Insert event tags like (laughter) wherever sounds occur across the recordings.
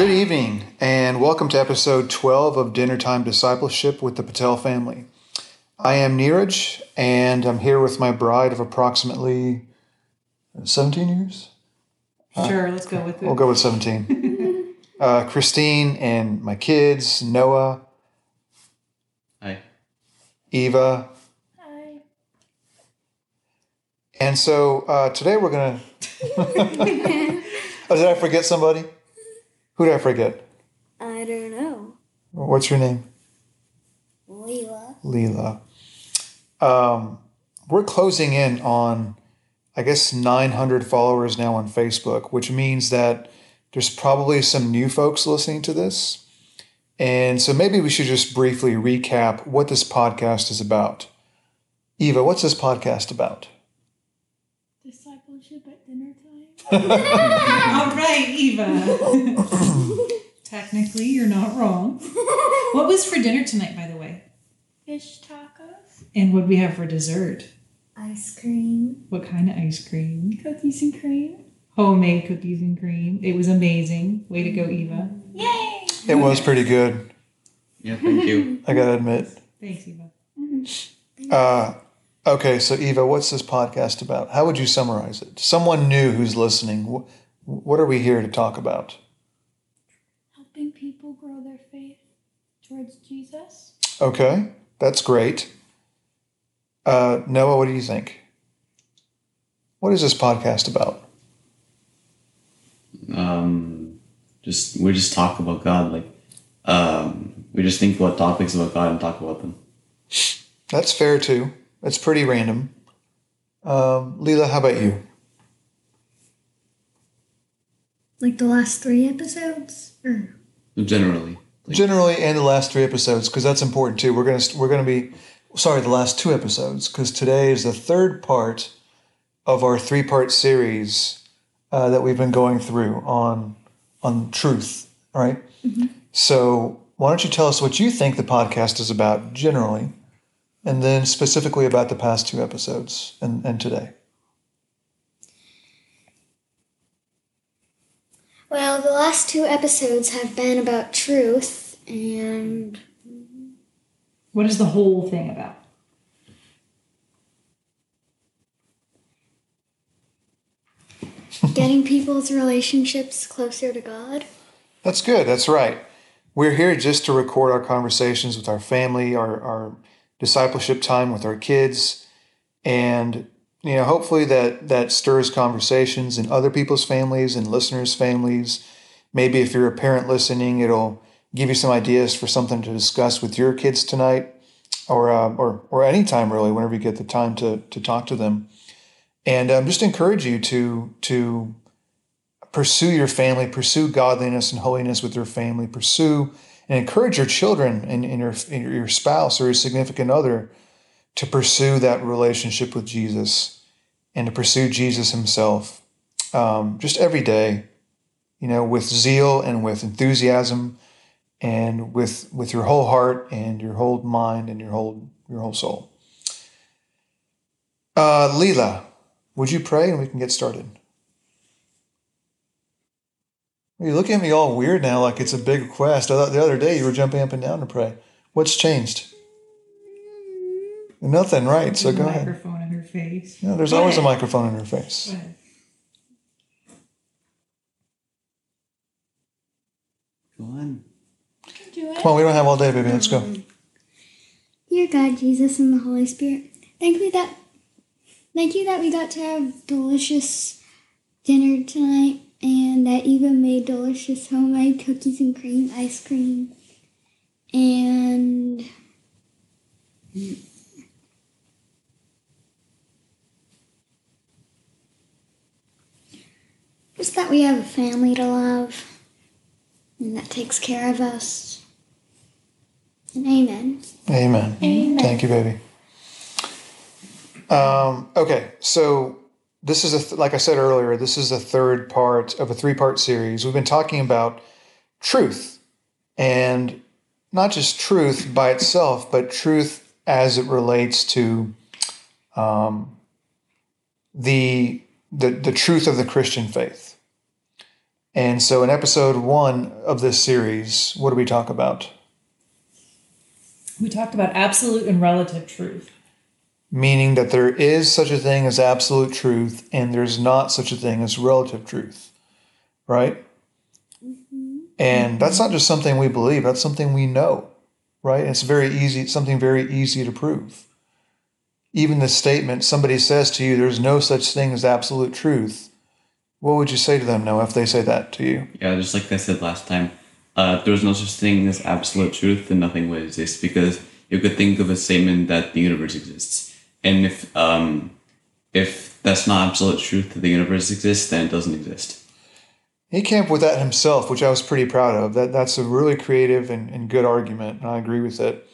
Good evening, and welcome to episode 12 of Dinner Time Discipleship with the Patel family. I am Neeraj, and I'm here with my bride of approximately 17 years. Sure, let's go with it. We'll go with 17. (laughs) uh, Christine and my kids, Noah, Hi. Eva. Hi. And so uh, today we're going (laughs) to. (laughs) oh, did I forget somebody? Who did I forget? I don't know. What's your name? Leela. Leela. Um, we're closing in on, I guess, 900 followers now on Facebook, which means that there's probably some new folks listening to this. And so maybe we should just briefly recap what this podcast is about. Eva, what's this podcast about? Discipleship at dinner time. (laughs) All right, Eva. (laughs) Technically, you're not wrong. What was for dinner tonight, by the way? Fish tacos. And what we have for dessert? Ice cream. What kind of ice cream? Cookies and cream. Homemade cookies and cream. It was amazing. Way to go, Eva. Yay! It was pretty good, Yeah, thank you. I gotta admit. Thanks, Eva. Uh, okay, so Eva, what's this podcast about? How would you summarize it? Someone new who's listening, wh- what are we here to talk about? Helping people grow their faith towards Jesus. Okay, that's great. Uh, Noah, what do you think? What is this podcast about? Um, just we just talk about God, like um, we just think about topics about God and talk about them. That's fair too. It's pretty random. Um, Leela, how about you? Like the last three episodes? Or Generally, like, Generally, and the last three episodes, because that's important too. We're gonna we're gonna be sorry, the last two episodes, because today is the third part of our three part series uh, that we've been going through on on truth. All right? So why don't you tell us what you think the podcast is about generally, and then specifically about the past two episodes and, and today. Well, the last two episodes have been about truth and What is the whole thing about? getting people's relationships closer to God. That's good. That's right. We're here just to record our conversations with our family, our, our discipleship time with our kids, and you know, hopefully that that stirs conversations in other people's families and listeners' families. Maybe if you're a parent listening, it'll give you some ideas for something to discuss with your kids tonight, or uh, or or anytime really, whenever you get the time to to talk to them. And um, just encourage you to to pursue your family, pursue godliness and holiness with your family, pursue and encourage your children and, and your, and your spouse or your significant other to pursue that relationship with Jesus and to pursue Jesus himself um, just every day, you know, with zeal and with enthusiasm and with with your whole heart and your whole mind and your whole your whole soul. Uh, Leela, would you pray and we can get started? You're looking at me all weird now, like it's a big request. I thought the other day you were jumping up and down to pray. What's changed? Nothing, right? So go a ahead. microphone in her face. Yeah, there's Go always a microphone in her face. Go ahead. go on. Do it. Come on, we don't have all day, baby. Let's go. Dear God, Jesus, and the Holy Spirit, thank you that thank you that we got to have delicious dinner tonight and I even made delicious homemade cookies and cream ice cream. And just that we have a family to love and that takes care of us. And amen. Amen. Amen. Thank you, baby. Um, okay, so this is a th- like I said earlier. This is the third part of a three-part series. We've been talking about truth, and not just truth by itself, but truth as it relates to um, the, the the truth of the Christian faith. And so, in episode one of this series, what do we talk about? We talked about absolute and relative truth. Meaning that there is such a thing as absolute truth and there's not such a thing as relative truth, right? And that's not just something we believe, that's something we know, right? It's very easy, something very easy to prove. Even the statement somebody says to you, there's no such thing as absolute truth. What would you say to them, Noah, if they say that to you? Yeah, just like I said last time, uh, there's no such thing as absolute truth, then nothing would exist because you could think of a statement that the universe exists, and if um, if that's not absolute truth that the universe exists, then it doesn't exist. He came up with that himself, which I was pretty proud of. That that's a really creative and, and good argument, and I agree with it.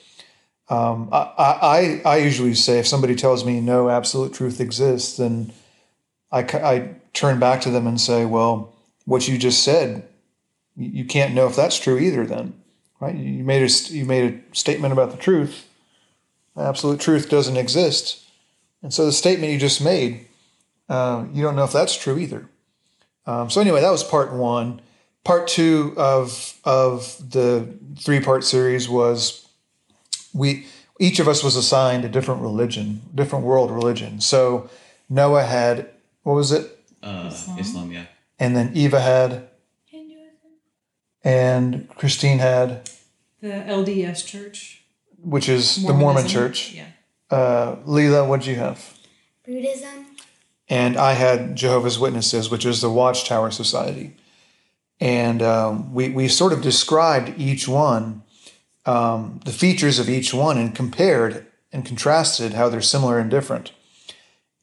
Um, I, I I usually say if somebody tells me no absolute truth exists, then I, I turn back to them and say, well, what you just said, you can't know if that's true either. Then, right? You made a you made a statement about the truth. Absolute truth doesn't exist, and so the statement you just made, uh, you don't know if that's true either. Um, so anyway, that was part one. Part two of of the three part series was we each of us was assigned a different religion, different world religion. So Noah had what was it? Uh, Islam. Islam, yeah. And then Eva had, Hinduism. and Christine had, The LDS Church. Which is the Mormon Church. Yeah. Uh, Leela, what'd you have? Buddhism. and I had Jehovah's Witnesses, which is the Watchtower Society. And um, we, we sort of described each one, um, the features of each one, and compared and contrasted how they're similar and different.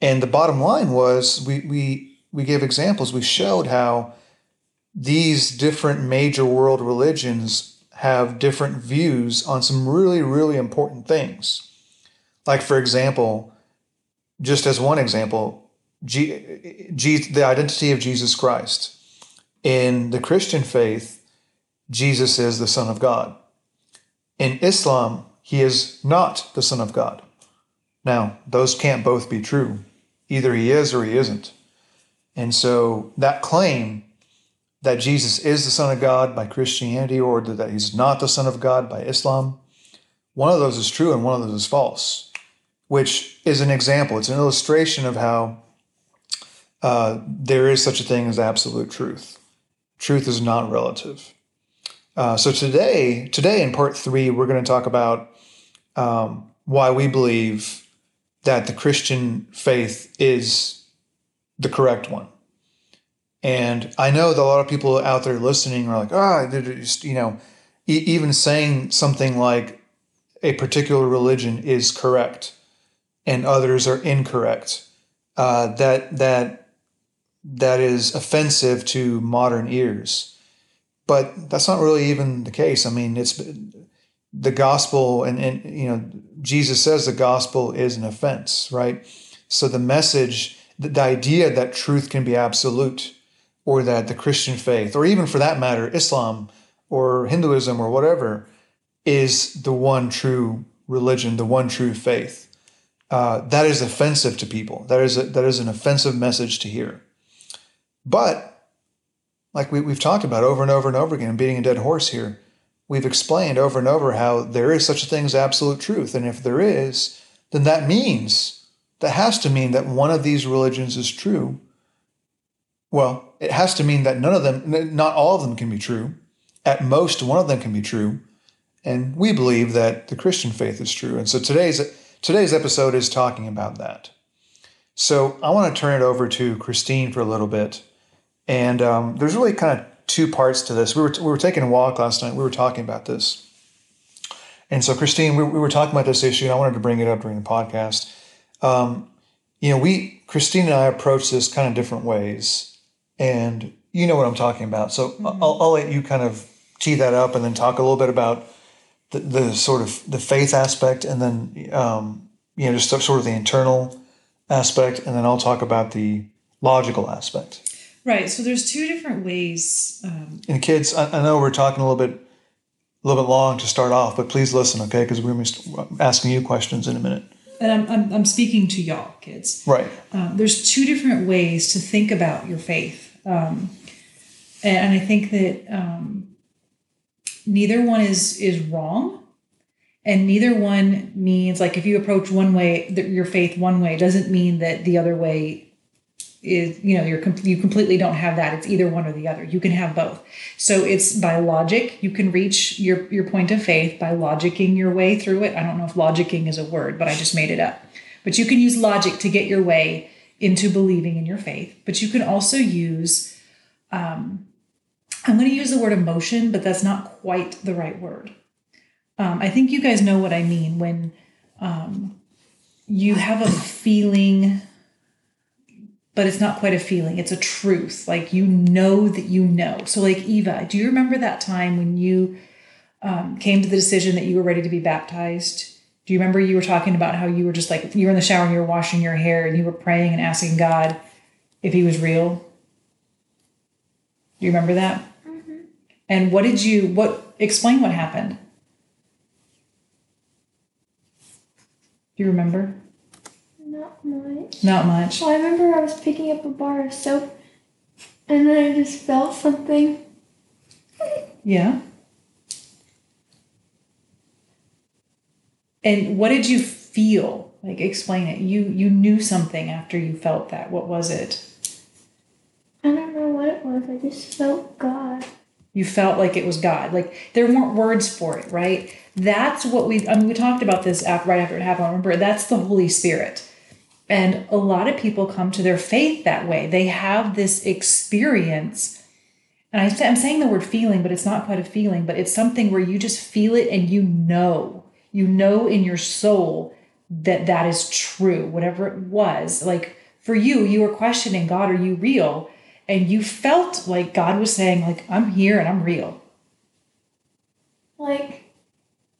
And the bottom line was we, we, we gave examples. We showed how these different major world religions have different views on some really, really important things. Like, for example, just as one example, G, G, the identity of Jesus Christ. In the Christian faith, Jesus is the Son of God. In Islam, he is not the Son of God. Now, those can't both be true. Either he is or he isn't. And so that claim that Jesus is the Son of God by Christianity or that he's not the Son of God by Islam, one of those is true and one of those is false which is an example. It's an illustration of how uh, there is such a thing as absolute truth. Truth is not relative. Uh, so today, today in part three, we're going to talk about um, why we believe that the Christian faith is the correct one. And I know that a lot of people out there listening are like, ah, they're just, you know, e- even saying something like a particular religion is correct and others are incorrect. Uh, that that that is offensive to modern ears, but that's not really even the case. I mean, it's the gospel, and and you know, Jesus says the gospel is an offense, right? So the message, the, the idea that truth can be absolute, or that the Christian faith, or even for that matter, Islam or Hinduism or whatever, is the one true religion, the one true faith uh, that is offensive to people. That is a, that is an offensive message to hear. But like we, we've talked about over and over and over again, I'm beating a dead horse here, we've explained over and over how there is such a thing as absolute truth, and if there is, then that means that has to mean that one of these religions is true. Well, it has to mean that none of them, not all of them, can be true. At most, one of them can be true, and we believe that the Christian faith is true. And so today's Today's episode is talking about that. So I want to turn it over to Christine for a little bit. And um, there's really kind of two parts to this. We were, we were taking a walk last night. We were talking about this. And so, Christine, we, we were talking about this issue, and I wanted to bring it up during the podcast. Um, you know, we, Christine and I approach this kind of different ways. And you know what I'm talking about. So I'll, I'll let you kind of tee that up and then talk a little bit about the, the sort of the faith aspect and then um, you know just sort of the internal aspect and then i'll talk about the logical aspect Right. So there's two different ways. Um, and kids I, I know we're talking a little bit a little bit long to start off but please listen okay because we're going to be asking you questions in a minute and I'm, I'm, I'm speaking to y'all, kids. right Um, there's two different ways to think about your faith. Um, and I think that um, neither one is is wrong, and neither one means like if you approach one way, your faith one way doesn't mean that the other way is you know you're you completely don't have that. It's either one or the other. You can have both. So it's by logic you can reach your your point of faith by logicking your way through it. I don't know if logicking is a word, but I just made it up. But you can use logic to get your way into believing in your faith. But you can also use um, I'm going to use the word emotion, but that's not quite the right word. Um, I think you guys know what I mean when um, you have a feeling, but it's not quite a feeling, it's a truth. Like you know that you know. So, like Eva, do you remember that time when you um, came to the decision that you were ready to be baptized? Do you remember you were talking about how you were just like, you were in the shower and you were washing your hair and you were praying and asking God if he was real? Do you remember that? Mm-hmm. And what did you what explain what happened? Do you remember? Not much. Not much. Well, I remember I was picking up a bar of soap, and then I just felt something. Yeah. And what did you feel? Like explain it. You you knew something after you felt that. What was it? I don't know what it was. I just felt God. You felt like it was God. Like there weren't words for it, right? That's what we I mean we talked about this after, right after it happened. Remember, that's the Holy Spirit. And a lot of people come to their faith that way. They have this experience. And I, I'm saying the word feeling, but it's not quite a feeling, but it's something where you just feel it and you know. You know in your soul that that is true, whatever it was. Like for you, you were questioning God, are you real? And you felt like God was saying, like, I'm here and I'm real. Like,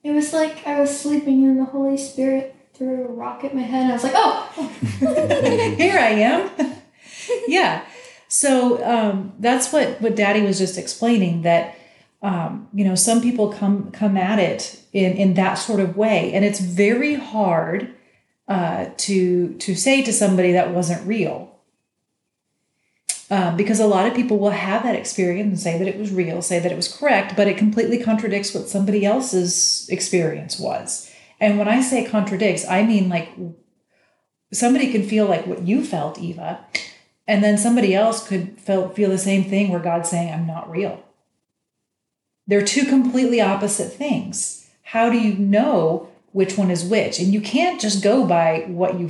it was like I was sleeping and the Holy Spirit threw a rock at my head. And I was like, oh! (laughs) here I am. (laughs) yeah. So um, that's what what Daddy was just explaining. That um, you know, some people come come at it in in that sort of way, and it's very hard uh, to to say to somebody that wasn't real. Um, because a lot of people will have that experience and say that it was real, say that it was correct, but it completely contradicts what somebody else's experience was. And when I say contradicts, I mean like somebody can feel like what you felt, Eva, and then somebody else could feel, feel the same thing where God's saying, I'm not real. They're two completely opposite things. How do you know which one is which? And you can't just go by what you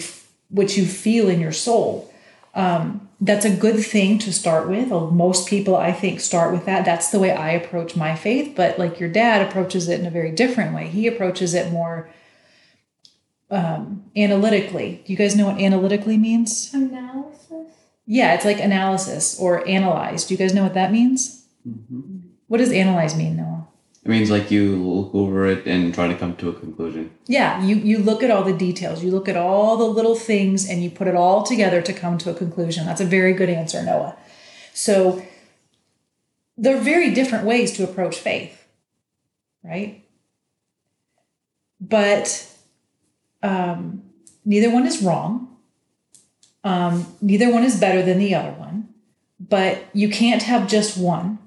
what you feel in your soul. Um, that's a good thing to start with. Most people, I think, start with that. That's the way I approach my faith. But like your dad approaches it in a very different way. He approaches it more um, analytically. Do you guys know what analytically means? Analysis? Yeah, it's like analysis or analyze. Do you guys know what that means? Mm-hmm. What does analyze mean, Noah? It means like you look over it and try to come to a conclusion. Yeah, you you look at all the details. You look at all the little things and you put it all together to come to a conclusion. That's a very good answer, Noah. So there are very different ways to approach faith, right? But um, neither one is wrong. Um, neither one is better than the other one. But you can't have just one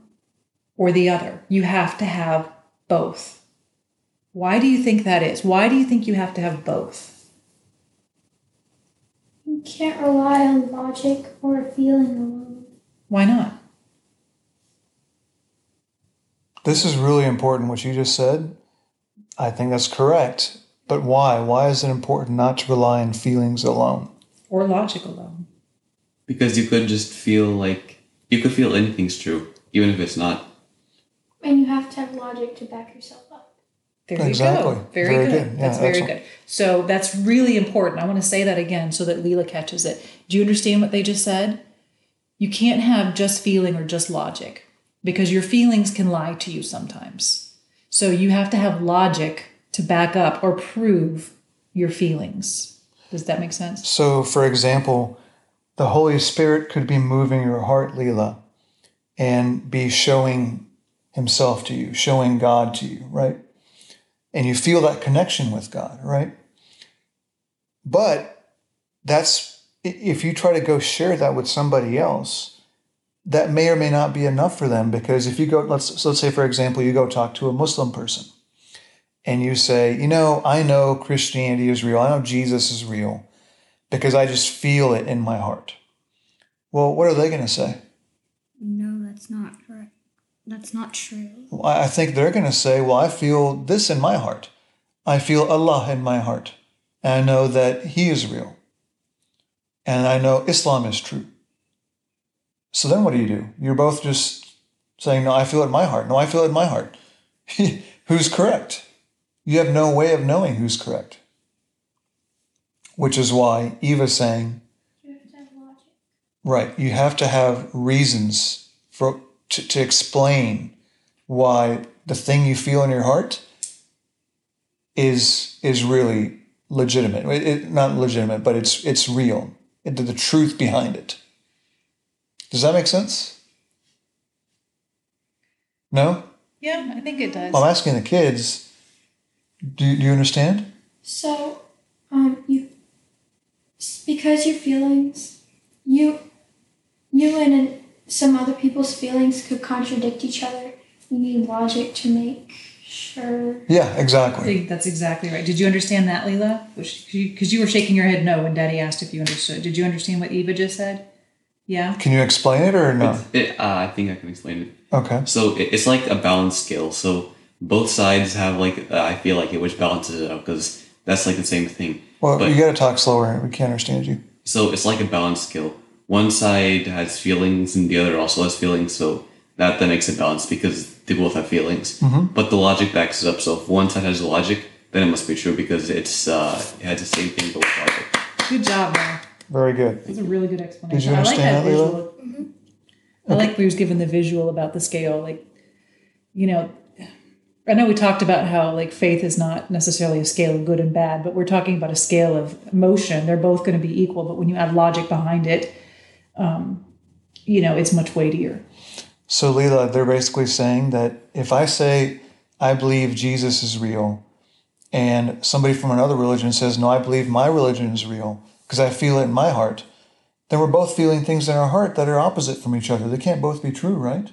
or the other. You have to have both. Why do you think that is? Why do you think you have to have both? You can't rely on logic or feeling alone. Why not? This is really important what you just said. I think that's correct. But why? Why is it important not to rely on feelings alone? Or logic alone? Because you could just feel like you could feel anything's true, even if it's not. And you have to have logic to back yourself up. There Exactly. you go. Very, Very good. good. Yeah, that's very excellent. good. So that's really important. I want to say that again so that Leela catches it. Do you understand what they just said? You can't have just feeling or just logic because your feelings can lie to you sometimes. So you have to have logic to back up or prove your feelings. Does that make sense? So, for example, the Holy Spirit could be moving your heart, Leela, and be showing Himself to you, showing God to you, right? And you feel that connection with God, right? But that's if you try to go share that with somebody else, that may or may not be enough for them because if you go let's so let's say for example you go talk to a muslim person and you say you know i know christianity is real i know jesus is real because i just feel it in my heart well what are they going to say No, that's not. That's not true. Well, I I think they're going to say, Well, I feel this in my heart. I feel Allah in my heart. And I know that He is real. And I know Islam is true. So then what do you do? You're both just saying, No, I feel it in my heart. No, I feel it in my heart. (laughs) who's correct? You have no way of knowing who's correct. Which is why Eva's saying, You have to have logic. Right. You have to have reasons for to, to explain why the thing you feel in your heart is is really legitimate. It, it- not legitimate, but it's it's real. It, the, the truth behind it. Does that make sense? No. Yeah, I think it does. I'm asking the kids. Do you, do you understand? So, um, you because your feelings, you, you and some other people's feelings could contradict each other. You need logic to make sure. Yeah, exactly. that's exactly right. Did you understand that, Leela? Because you were shaking your head no when Daddy asked if you understood. Did you understand what Eva just said? Yeah. Can you explain it or no? It, uh, I think I can explain it. Okay. So it, it's like a balance scale. So both sides have like uh, I feel like it, which balances it out because that's like the same thing. Well, But- you got to talk slower. We can't understand you. So it's like a balance scale. One side has feelings and the other also has feelings. So that then makes it balanced because they both have feelings. But the logic backs it up. So if one side has the logic, then it must be true because it's uh, it has the same thing but with logic. Good job, man. Very good. That's a really good explanation. Did you I like that understand that, Leela? visual. I like we was given the visual about the scale. Like, you know, I know we talked about how like faith is not necessarily a scale of good and bad, but we're talking about a scale of emotion. They're both going to be equal, but when you add logic behind it, um, you know, it's much weightier. So, Leela, they're basically saying that if I say I believe Jesus is real, and somebody from another religion says, No, I believe my religion is real because I feel it in my heart, then we're both feeling things in our heart that are opposite from each other. They can't both be true, right?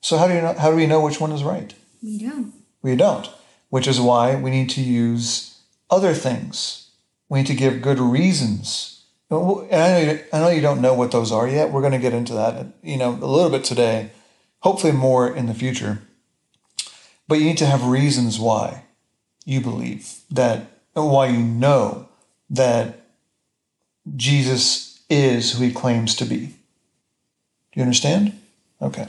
So, how do, you know, how do we know which one is right? We don't. We don't, which is why we need to use other things. We need to give good reasons. I know, you, I know you don't know what those are yet. We're going to get into that, you know, a little bit today, hopefully more in the future. But you need to have reasons why you believe that, why you know that Jesus is who he claims to be. Do you understand? Okay.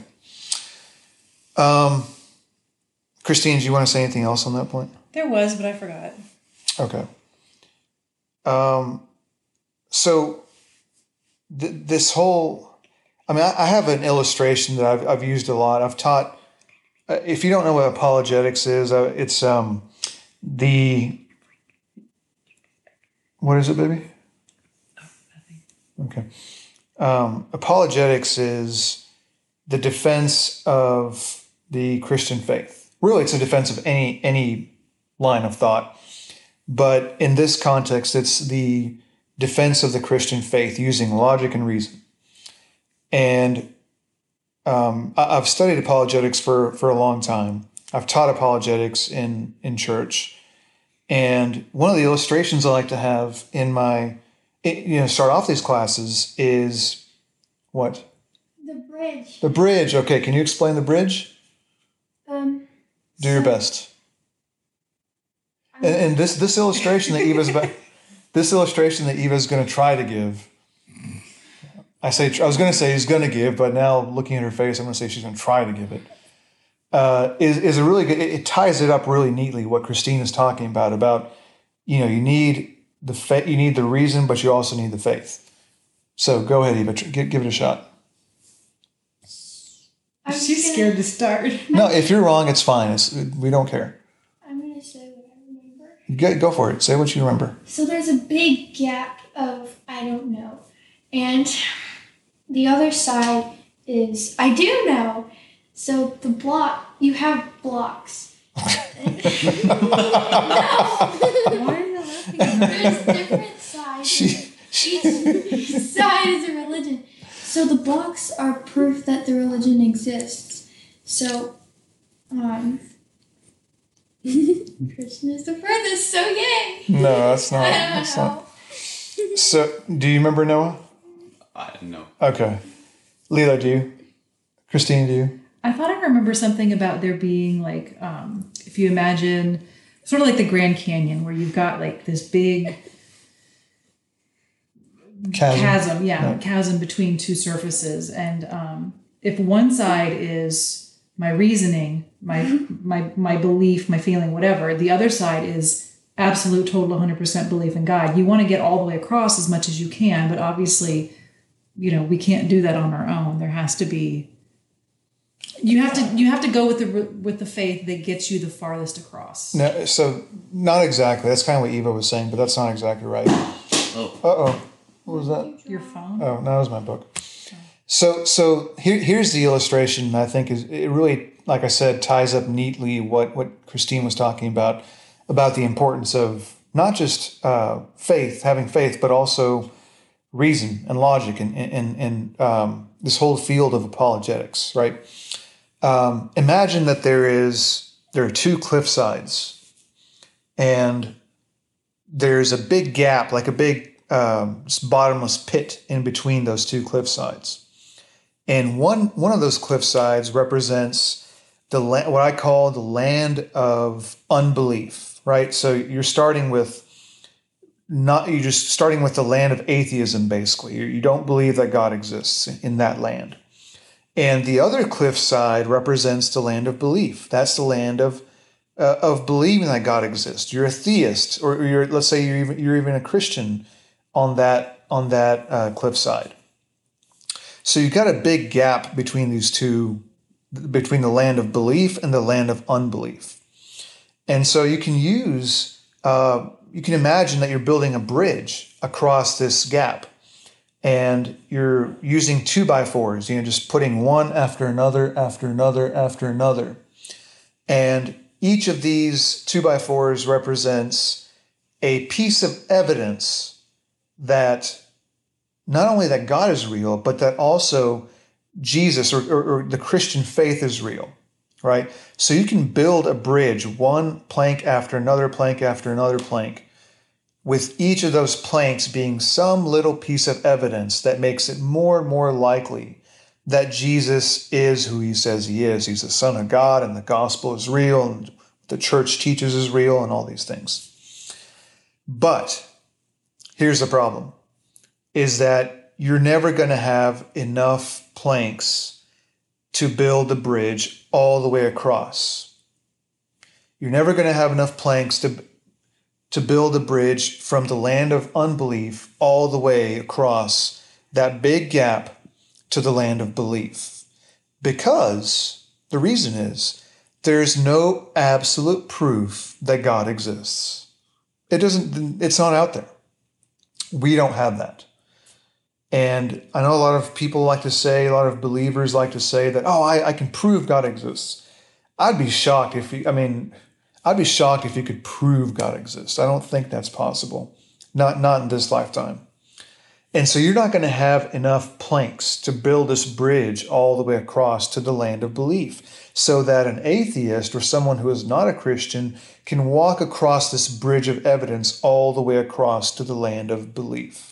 Um, Christine, do you want to say anything else on that point? There was, but I forgot. Okay. Um, so th- this whole, I mean, I, I have an illustration that I've, I've used a lot. I've taught, uh, if you don't know what apologetics is, uh, it's um, the, what is it, baby? Okay. Um, apologetics is the defense of the Christian faith. Really, it's a defense of any any line of thought. But in this context, it's the defense of the Christian faith using logic and reason. And um, I've studied apologetics for, for a long time. I've taught apologetics in, in church. And one of the illustrations I like to have in my, you know, start off these classes is what? The bridge. The bridge. Okay, can you explain the bridge? Um, Do your best. And, and this this illustration that Eva's about, (laughs) this illustration that Eva's going to try to give. I say I was going to say he's going to give, but now looking at her face, I'm going to say she's going to try to give it. Uh, is is a really good. It, it ties it up really neatly. What Christine is talking about about you know you need the fa- you need the reason, but you also need the faith. So go ahead, Eva. Tr- give, give it a shot. I'm She's gonna- scared to start. No, if you're wrong, it's fine. It's, we don't care. I'm gonna say what I remember. Go, go for it. Say what you remember. So there's a big gap of I don't know. And the other side is I do know. So the block, you have blocks. (laughs) (laughs) Why are you laughing? There's different sides. She Each side is a religion. So the blocks are proof that the religion exists. So, um, (laughs) Christian is the furthest, so yay! No, that's not. I don't That's know. not. So, do you remember Noah? I don't know. Okay. Leela, do you? Christine, do you? I thought I remember something about there being like, um, if you imagine sort of like the Grand Canyon, where you've got like this big Chasm. chasm, yeah, Yeah. chasm between two surfaces, and um, if one side is my reasoning, my my my belief, my feeling, whatever, the other side is absolute, total, hundred percent belief in God. You want to get all the way across as much as you can, but obviously, you know, we can't do that on our own. There has to be. You have to you have to go with the with the faith that gets you the farthest across. No, so not exactly. That's kind of what Eva was saying, but that's not exactly right. Oh, Uh oh. What was that? Your phone. Oh, no, that was my book. So, so here, here's the illustration. I think is it really, like I said, ties up neatly what what Christine was talking about about the importance of not just uh, faith, having faith, but also reason and logic and and and um, this whole field of apologetics. Right? Um, imagine that there is there are two cliff sides, and there's a big gap, like a big um, bottomless pit in between those two cliff sides. And one one of those cliff sides represents the la- what I call the land of unbelief, right? So you're starting with not you're just starting with the land of atheism basically. You, don't believe that God exists in that land. And the other cliff side represents the land of belief. That's the land of uh, of believing that God exists. You're a theist, or you're let's say you're even you're even a Christian on that on that uh, cliffside. So you've got a big gap between these two, between the land of belief and the land of unbelief. And so you can use, uh, you can imagine that you're building a bridge across this gap, and you're using two by fours. You know, just putting one after another, after another, after another, and each of these two by fours represents a piece of evidence that not only that God is real, but that also Jesus or, or, or, the Christian faith is real, right? So you can build a bridge, one plank after another plank after another plank, with each of those planks being some little piece of evidence that makes it more and more likely that Jesus is who he says he is. He's the Son of God, and the gospel is real, and the church teaches is real, and all these things. But here's the problem is that you're never going to have enough planks to build the bridge all the way across. You're never going to have enough planks to to build a bridge from the land of unbelief all the way across that big gap to the land of belief. Because the reason is there's no absolute proof that God exists. It doesn't it's not out there. We don't have that. And I know a lot of people like to say, a lot of believers like to say that, oh, I, I can prove God exists. I'd be shocked if you, I mean, I'd be shocked if you could prove God exists. I don't think that's possible. Not, not in this lifetime. And so you're not going to have enough planks to build this bridge all the way across to the land of belief so that an atheist or someone who is not a Christian can walk across this bridge of evidence all the way across to the land of belief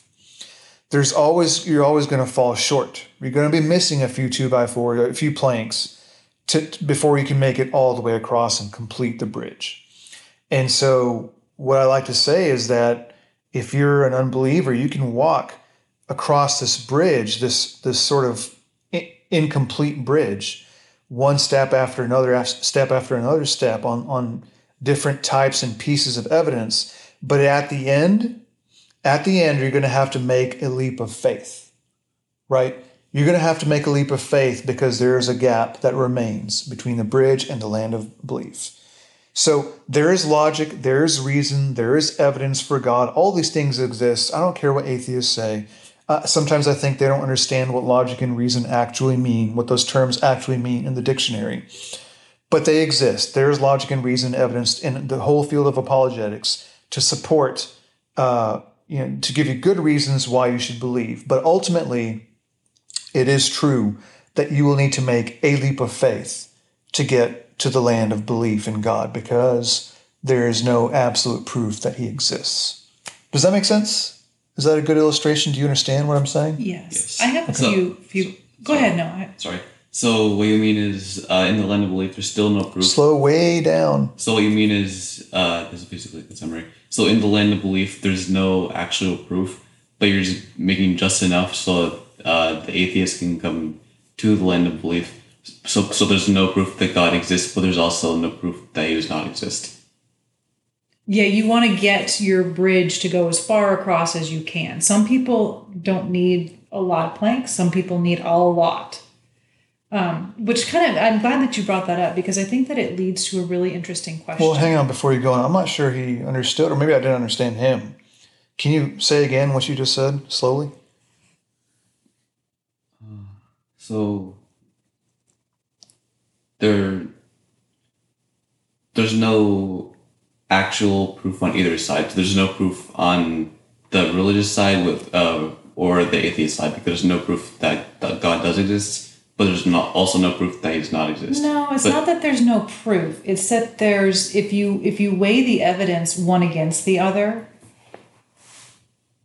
there's always you're always going to fall short. You're going to be missing a few two by four, a few planks, to, before you can make it all the way across and complete the bridge. And so, what I like to say is that if you're an unbeliever, you can walk across this bridge, this this sort of incomplete bridge, one step after another step after another step on on different types and pieces of evidence. But at the end, at the end, you're going to have to make a leap of faith, right? You're going to have to make a leap of faith because there is a gap that remains between the bridge and the land of belief. So there is logic, there is reason, there is evidence for God. All these things exist. I don't care what atheists say. Uh, sometimes I think they don't understand what logic and reason actually mean, what those terms actually mean in the dictionary. But they exist. There's logic and reason evidenced in the whole field of apologetics to support uh, you know, to give you good reasons why you should believe. But ultimately, it is true that you will need to make a leap of faith to get to the land of belief in God because there is no absolute proof that He exists. Does that make sense? Is that a good illustration? Do you understand what I'm saying? Yes. Yes. I have a So- few few go sorry. ahead, no. I, Sorry. So what you mean is uh, in the land of belief, there's still no proof. Slow way down. So what you mean is uh, this is basically the summary. So in the land of belief, there's no actual proof, but you're just making just enough so uh, the atheist can come to the land of belief. So so there's no proof that God exists, but there's also no proof that He does not exist. yeah, you want to get your bridge to go as far across as you can. Some people don't need a lot of planks, some people need a lot. Um, which kind of, I'm glad that you brought that up because I think that it leads to a really interesting question. Well, hang on before you go on. I'm not sure he understood, or maybe I didn't understand him. Can you say again what you just said slowly? So there there's no actual proof on either side. There's no proof on the religious side with uh, or the atheist side because there's no proof that, that God does exist, but there's not also no proof that he does not exist. No, it's But- not that there's no proof. It's that there's if you if you weigh the evidence one against the other,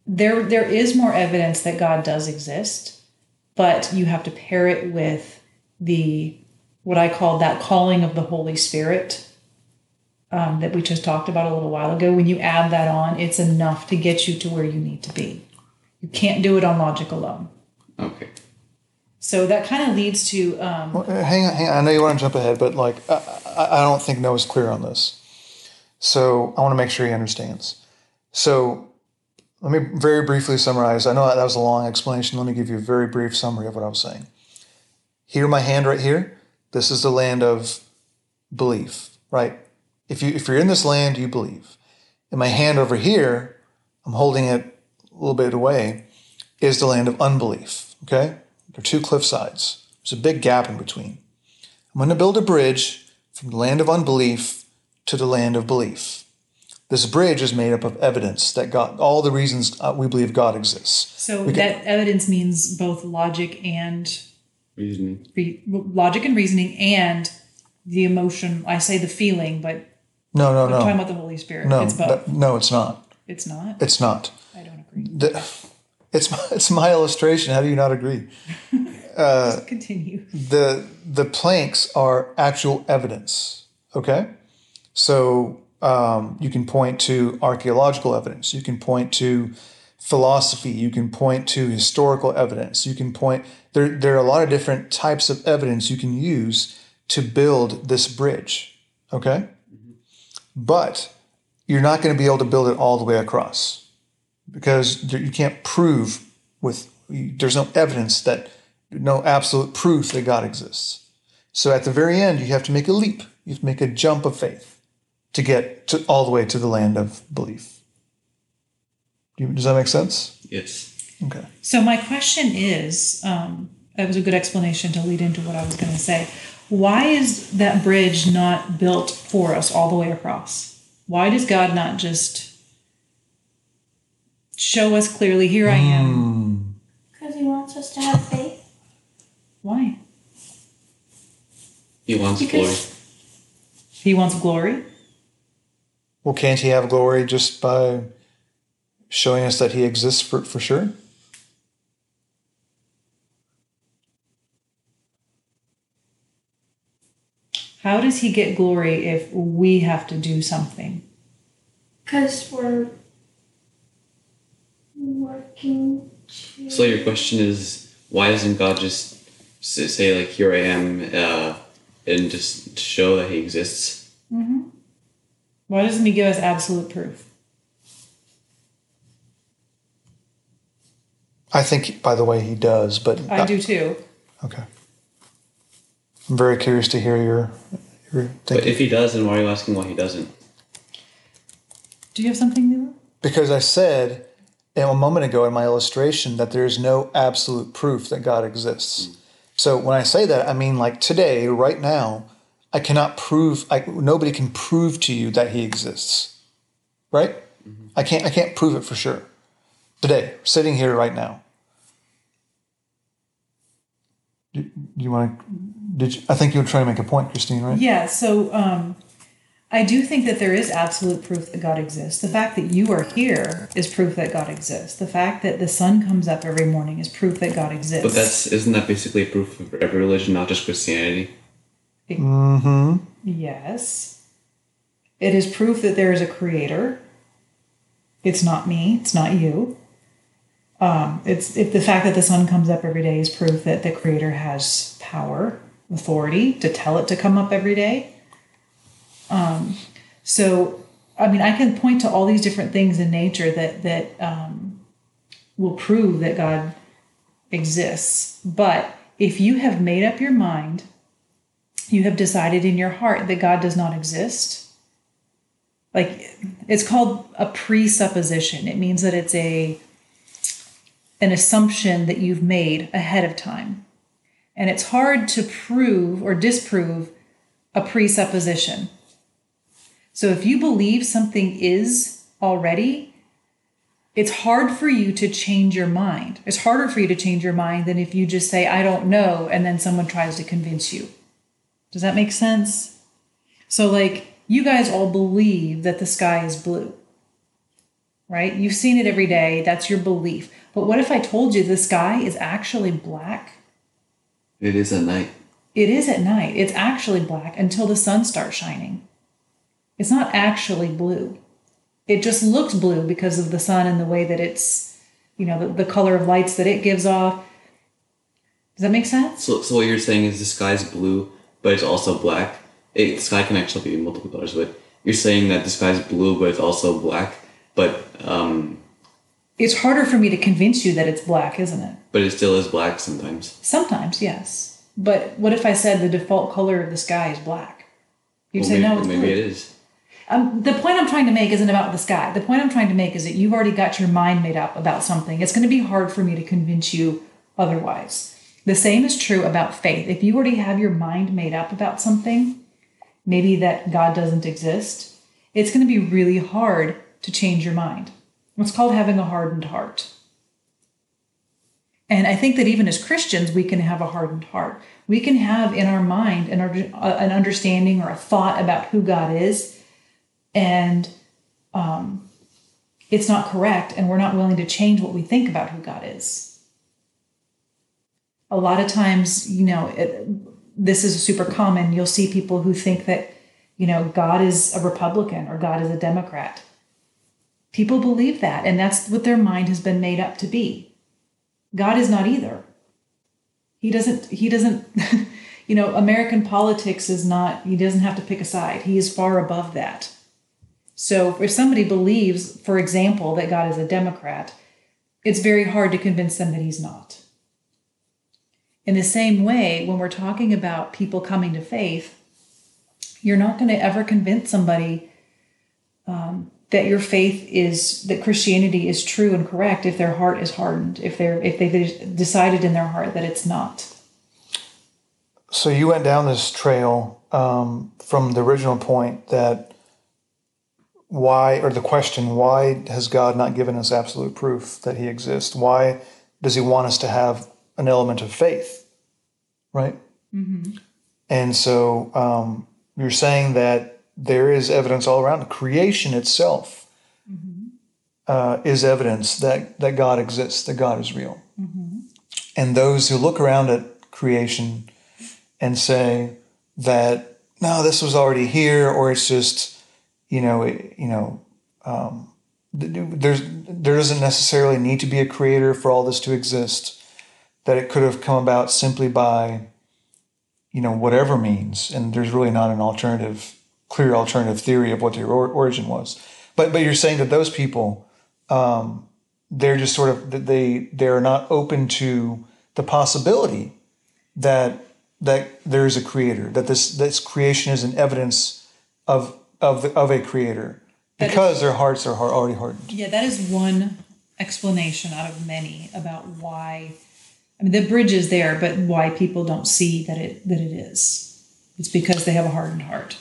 there there is more evidence that God does exist, but you have to pair it with the what I call that calling of the Holy Spirit um, that we just talked about a little while ago. When you add that on, it's enough to get you to where you need to be. You can't do it on logic alone. Okay. So that kind of leads to um, Well, uh, hang on, hang on. I know you want to jump ahead, but like I, I, don't think Noah's clear on this. So I want to make sure he understands. So let me very briefly summarize. I know that was a long explanation. Let me give you a very brief summary of what I was saying. Here, my hand right here. This is the land of belief, right? If you if you're in this land, you believe. And my hand over here, I'm holding it a little bit away, is the land of unbelief. Okay, they're two cliff sides. There's a big gap in between. I'm going to build a bridge from the land of unbelief to the land of belief. This bridge is made up of evidence that God, all the reasons uh, we believe God exists. So can- that evidence means both logic and Reasoning. re- logic and reasoning and the emotion. I say the feeling, but No, no, I'm talking about the Holy Spirit. no, it's both. that- no. It's not. it's not. It's not. I don't agree. The- it's my, it's my illustration. How do you not agree? (laughs) Uh, Continue. the the planks are actual evidence. Okay, so um, you can point to archaeological evidence. You can point to philosophy. You can point to historical evidence. You can point there. There are a lot of different types of evidence you can use to build this bridge. Okay, but you're not going to be able to build it all the way across because you can't prove with there's no evidence that no absolute proof that God exists. So at the very end, you have to make a leap. You have to make a jump of faith to get to all the way to the land of belief. Does that make sense? Yes. Okay. So my question is, um, that was a good explanation to lead into what I was going to say. Why is that bridge not built for us all the way across? Why does God not just show us clearly, here I am? Hmm. Because he wants us to have faith. Why? He wants Because- glory. He wants glory. Well, can't he have glory just by showing us that he exists for, for sure? How does he get glory if we have to do something? Because we're working to. So your question is, why doesn't God just say like, "Here I am," uh, and just show that He exists? Why doesn't he give us absolute proof? I think, by the way, he does, but I do too. Okay. I'm very curious to hear your, your But if He does, then why are you asking why He doesn't? Do you have something new? Because I said a moment ago in my illustration that there's no absolute proof that God exists. So when I say that, I mean like today, right now, I cannot prove. I, nobody can prove to you that He exists, right? I can't. I can't prove it for sure. Today, sitting here right now. Do you want to? Did you, I think you were trying to make a point, Christine? Right? Yeah, so um, I do think that there is absolute proof that God exists. The fact that you are here is proof that God exists. The fact that the sun comes up every morning is proof that God exists. But that's isn't that basically a proof of every religion, not just Christianity? Mm-hmm. yes. It is proof that there is a creator. It's not me, it's not you. Um, it's if the fact that the sun comes up every day is proof that the creator has power, authority to tell it to come up every day. Um, so, I mean, I can point to all these different things in nature that that um, will prove that God exists. But if you have made up your mind, you have decided in your heart that God does not exist. Like it's called a presupposition. It means that it's a an assumption that you've made ahead of time. And it's hard to prove or disprove a presupposition. So if you believe something is already, it's hard for you to change your mind. It's harder for you to change your mind than if you just say, I don't know, and then someone tries to convince you. Does that make sense? So, like, you guys all believe that the sky is blue, right? You've seen it every day. That's your belief. But what if I told you the sky is actually black? It is at night. It is at night. It's actually black until the sun starts shining. It's not actually blue. It just looks blue because of the sun and the way that it's, you know, the, the color of lights that it gives off. Does that make sense? So, so what you're saying is the sky's blue, but it's also black. It, the sky can actually be multiple colors, but you're saying that the sky's blue, but it's also black. But um, It's harder for me to convince you that it's black, isn't it? but it still is black sometimes. Sometimes, yes. But what if I said the default color of the sky is black? You'd Well, say maybe, no, it's maybe blue. it is. Um, the point I'm trying to make isn't about the sky. The point I'm trying to make is that you've already got your mind made up about something. It's going to be hard for me to convince you otherwise. The same is true about faith. If you already have your mind made up about something, maybe that God doesn't exist, it's going to be really hard to change your mind. It's called having a hardened heart. And I think that even as Christians, we can have a hardened heart. We can have in our mind an, an understanding or a thought about who God is, and um, it's not correct, and we're not willing to change what we think about who God is. A lot of times, you know, it, this is super common. You'll see people who think that, you know, God is a Republican or God is a Democrat. People believe that, and that's what their mind has been made up to be. God is not either. He doesn't, he doesn't, (laughs) you know, American politics is not, he doesn't have to pick a side. He is far above that. So if somebody believes, for example, that God is a Democrat, it's very hard to convince them that he's not. In the same way, when we're talking about people coming to faith, you're not going to ever convince somebody um, that your faith is that Christianity is true and correct if their heart is hardened, if they're if they've decided in their heart that it's not. So you went down this trail um, from the original point that why, or the question, why has God not given us absolute proof that He exists? Why does He want us to have an element of faith, right? Mm-hmm. And so um, you're saying that there is evidence all around. Creation itself Mm-hmm. uh, is evidence that that God exists, that God is real. Mm-hmm. And those who look around at creation and say that no, this was already here, or it's just you know, it, you know, um, there's there doesn't necessarily need to be a creator for all this to exist. That it could have come about simply by, you know, whatever means, and there's really not an alternative, clear alternative theory of what the or- origin was. But but you're saying that those people, um, they're just sort of they they're not open to the possibility that that there is a creator, that this this creation is an evidence of of the, of a creator because their hearts are already hardened. Yeah, that is one explanation out of many about why. I mean, the bridge is there, but why people don't see that it that it is. It's because they have a hardened heart.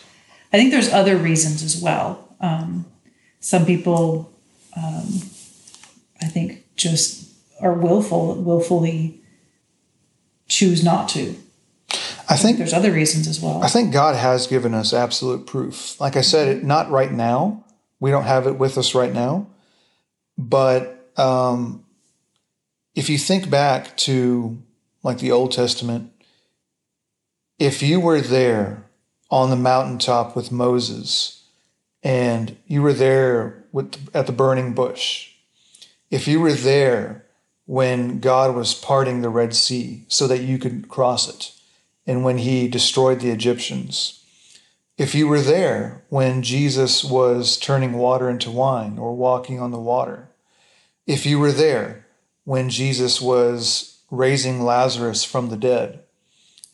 I think there's other reasons as well. Um, some people, um, I think, just are willful, willfully choose not to. I think There's other reasons as well. I think God has given us absolute proof. Like I said, it not right now. We don't have it with us right now. But um, if you think back to like the Old Testament, if you were there on the mountaintop with Moses and you were there with, at the burning bush, if you were there when God was parting the Red Sea so that you could cross it, and when he destroyed the Egyptians, if you were there when Jesus was turning water into wine or walking on the water, if you were there when Jesus was raising Lazarus from the dead,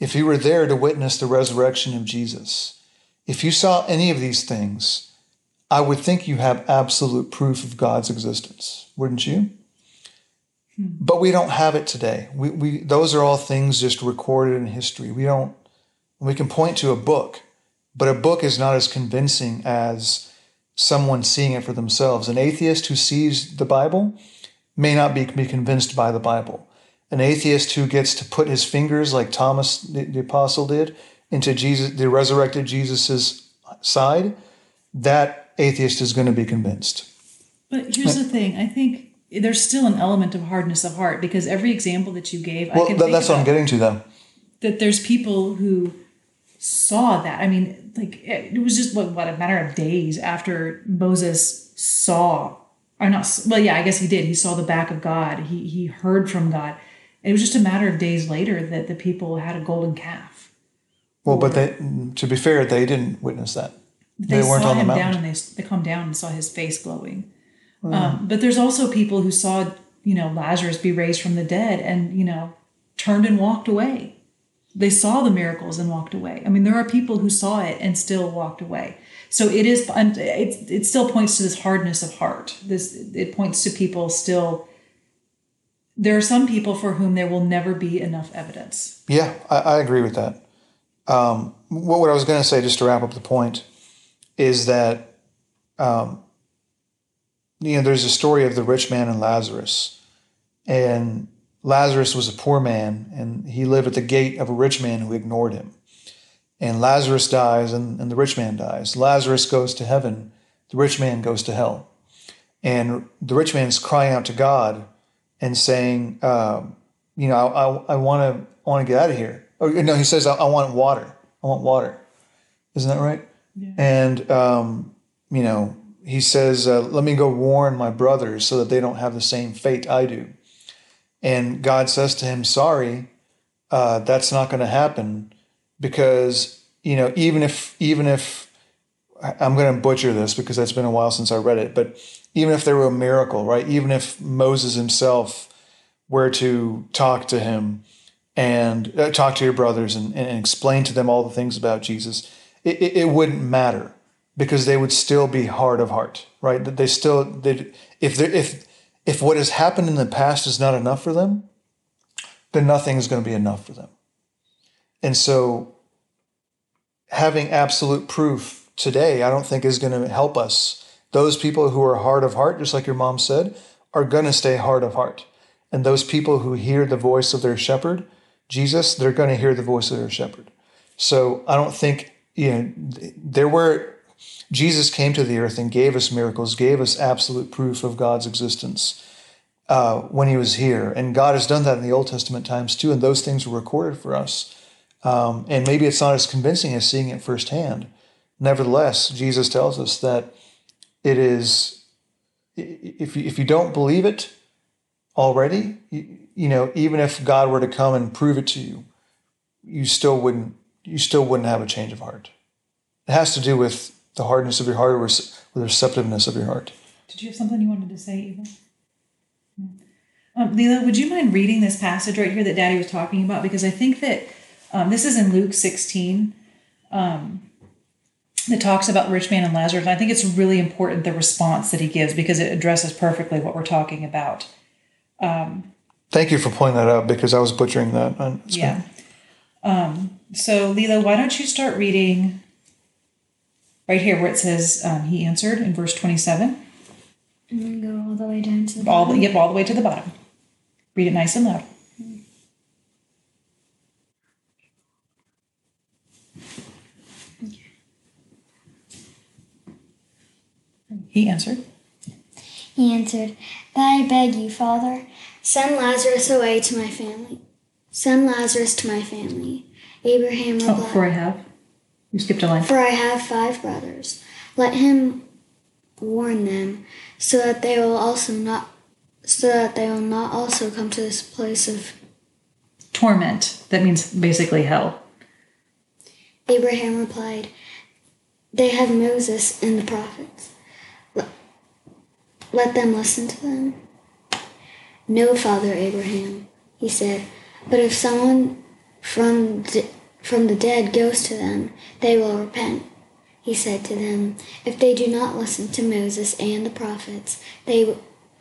if you were there to witness the resurrection of Jesus, if you saw any of these things, I would think you have absolute proof of God's existence, wouldn't you? Hmm. But we don't have it today. We, we those are all things just recorded in history. We don't we can point to a book, but a book is not as convincing as someone seeing it for themselves. An atheist who sees the Bible may not be, be convinced by the Bible. An atheist who gets to put his fingers, like Thomas the, the apostle did, into Jesus, the resurrected Jesus's side, that atheist is going to be convinced. But here's the thing: I think there's still an element of hardness of heart because every example that you gave, I Well, can that, think that's what I'm getting to, though. that there's people who saw that. I mean, like it, it was just what, what a matter of days after Moses saw, or not. Well, yeah, I guess he did. He saw the back of God. He he heard from God. It was just a matter of days later that the people had a golden calf. Well, but they, to be fair, they didn't witness that. They, They weren't saw on the him mountain. down and they they come down and saw his face glowing. Um, but there's also people who saw you know Lazarus be raised from the dead and you know turned and walked away. They saw the miracles and walked away. I mean, there are people who saw it and still walked away. So it is. It it still points to this hardness of heart. This it points to people still. There are some people for whom there will never be enough evidence. Yeah, I, I agree with that. Um, what, what I was going to say, just to wrap up the point, is that um, you know there's a story of the rich man and Lazarus, and Lazarus was a poor man, and he lived at the gate of a rich man who ignored him. And Lazarus dies, and, and the rich man dies. Lazarus goes to heaven, the rich man goes to hell, and the rich man's crying out to God and saying, um, you know, I, I, to want to get out of here. Or no, he says, I, I want water. I want water. Isn't that right? Yeah. And um, you know, he says, uh, let me go warn my brothers so that they don't have the same fate I do. And God says to him, sorry, uh, that's not going to happen because you know, even if even if I'm going to butcher this because it's been a while since I read it, but even if there were a miracle, right? Even if Moses himself were to talk to him and uh, talk to your brothers and, and explain to them all the things about Jesus, it, it, it wouldn't matter because they would still be hard of heart, right? That They still, they, if if if what has happened in the past is not enough for them, then nothing is going to be enough for them. And so, having absolute proof today, I don't think is going to help us. Those people who are hard of heart, just like your mom said, are going to stay hard of heart. And those people who hear the voice of their shepherd, Jesus, they're going to hear the voice of their shepherd. So I don't think, you know, there were, Jesus came to the earth and gave us miracles, gave us absolute proof of God's existence uh, when he was here. And God has done that in the Old Testament times too. And those things were recorded for us. Um, and maybe it's not as convincing as seeing it firsthand. Nevertheless, Jesus tells us that it is, if you, if you don't believe it already, you, you know, even if God were to come and prove it to you, you still wouldn't, you still wouldn't have a change of heart. It has to do with the hardness of your heart or the receptiveness of your heart. Did you have something you wanted to say, Eva? Um, Leela, would you mind reading this passage right here that Daddy was talking about? Because I think that um, this is in Luke 16 um, that talks about the rich man and Lazarus. And I think it's really important the response that he gives because it addresses perfectly what we're talking about. Thank you for pointing that out because I was butchering that. Yeah. Um, so, Leela, why don't you start reading right here where it says um, he answered in verse 27. And then go all the way down to the all bottom. The, yep, all the way to the bottom. Read it nice and loud. He answered. He answered, I beg you, Father, send Lazarus away to my family. Send Lazarus to my family. Abraham oh, replied. Oh, for I have. You skipped a line. For I have five brothers. Let him warn them, so that they will also not so that they will not also come to this place of Torment. That means basically hell. Abraham replied, They have Moses and the prophets. Let, let them listen to them. No, Father Abraham, he said, but if someone from from the dead goes to them, they will repent. He said to them, If they do not listen to Moses and the prophets, they,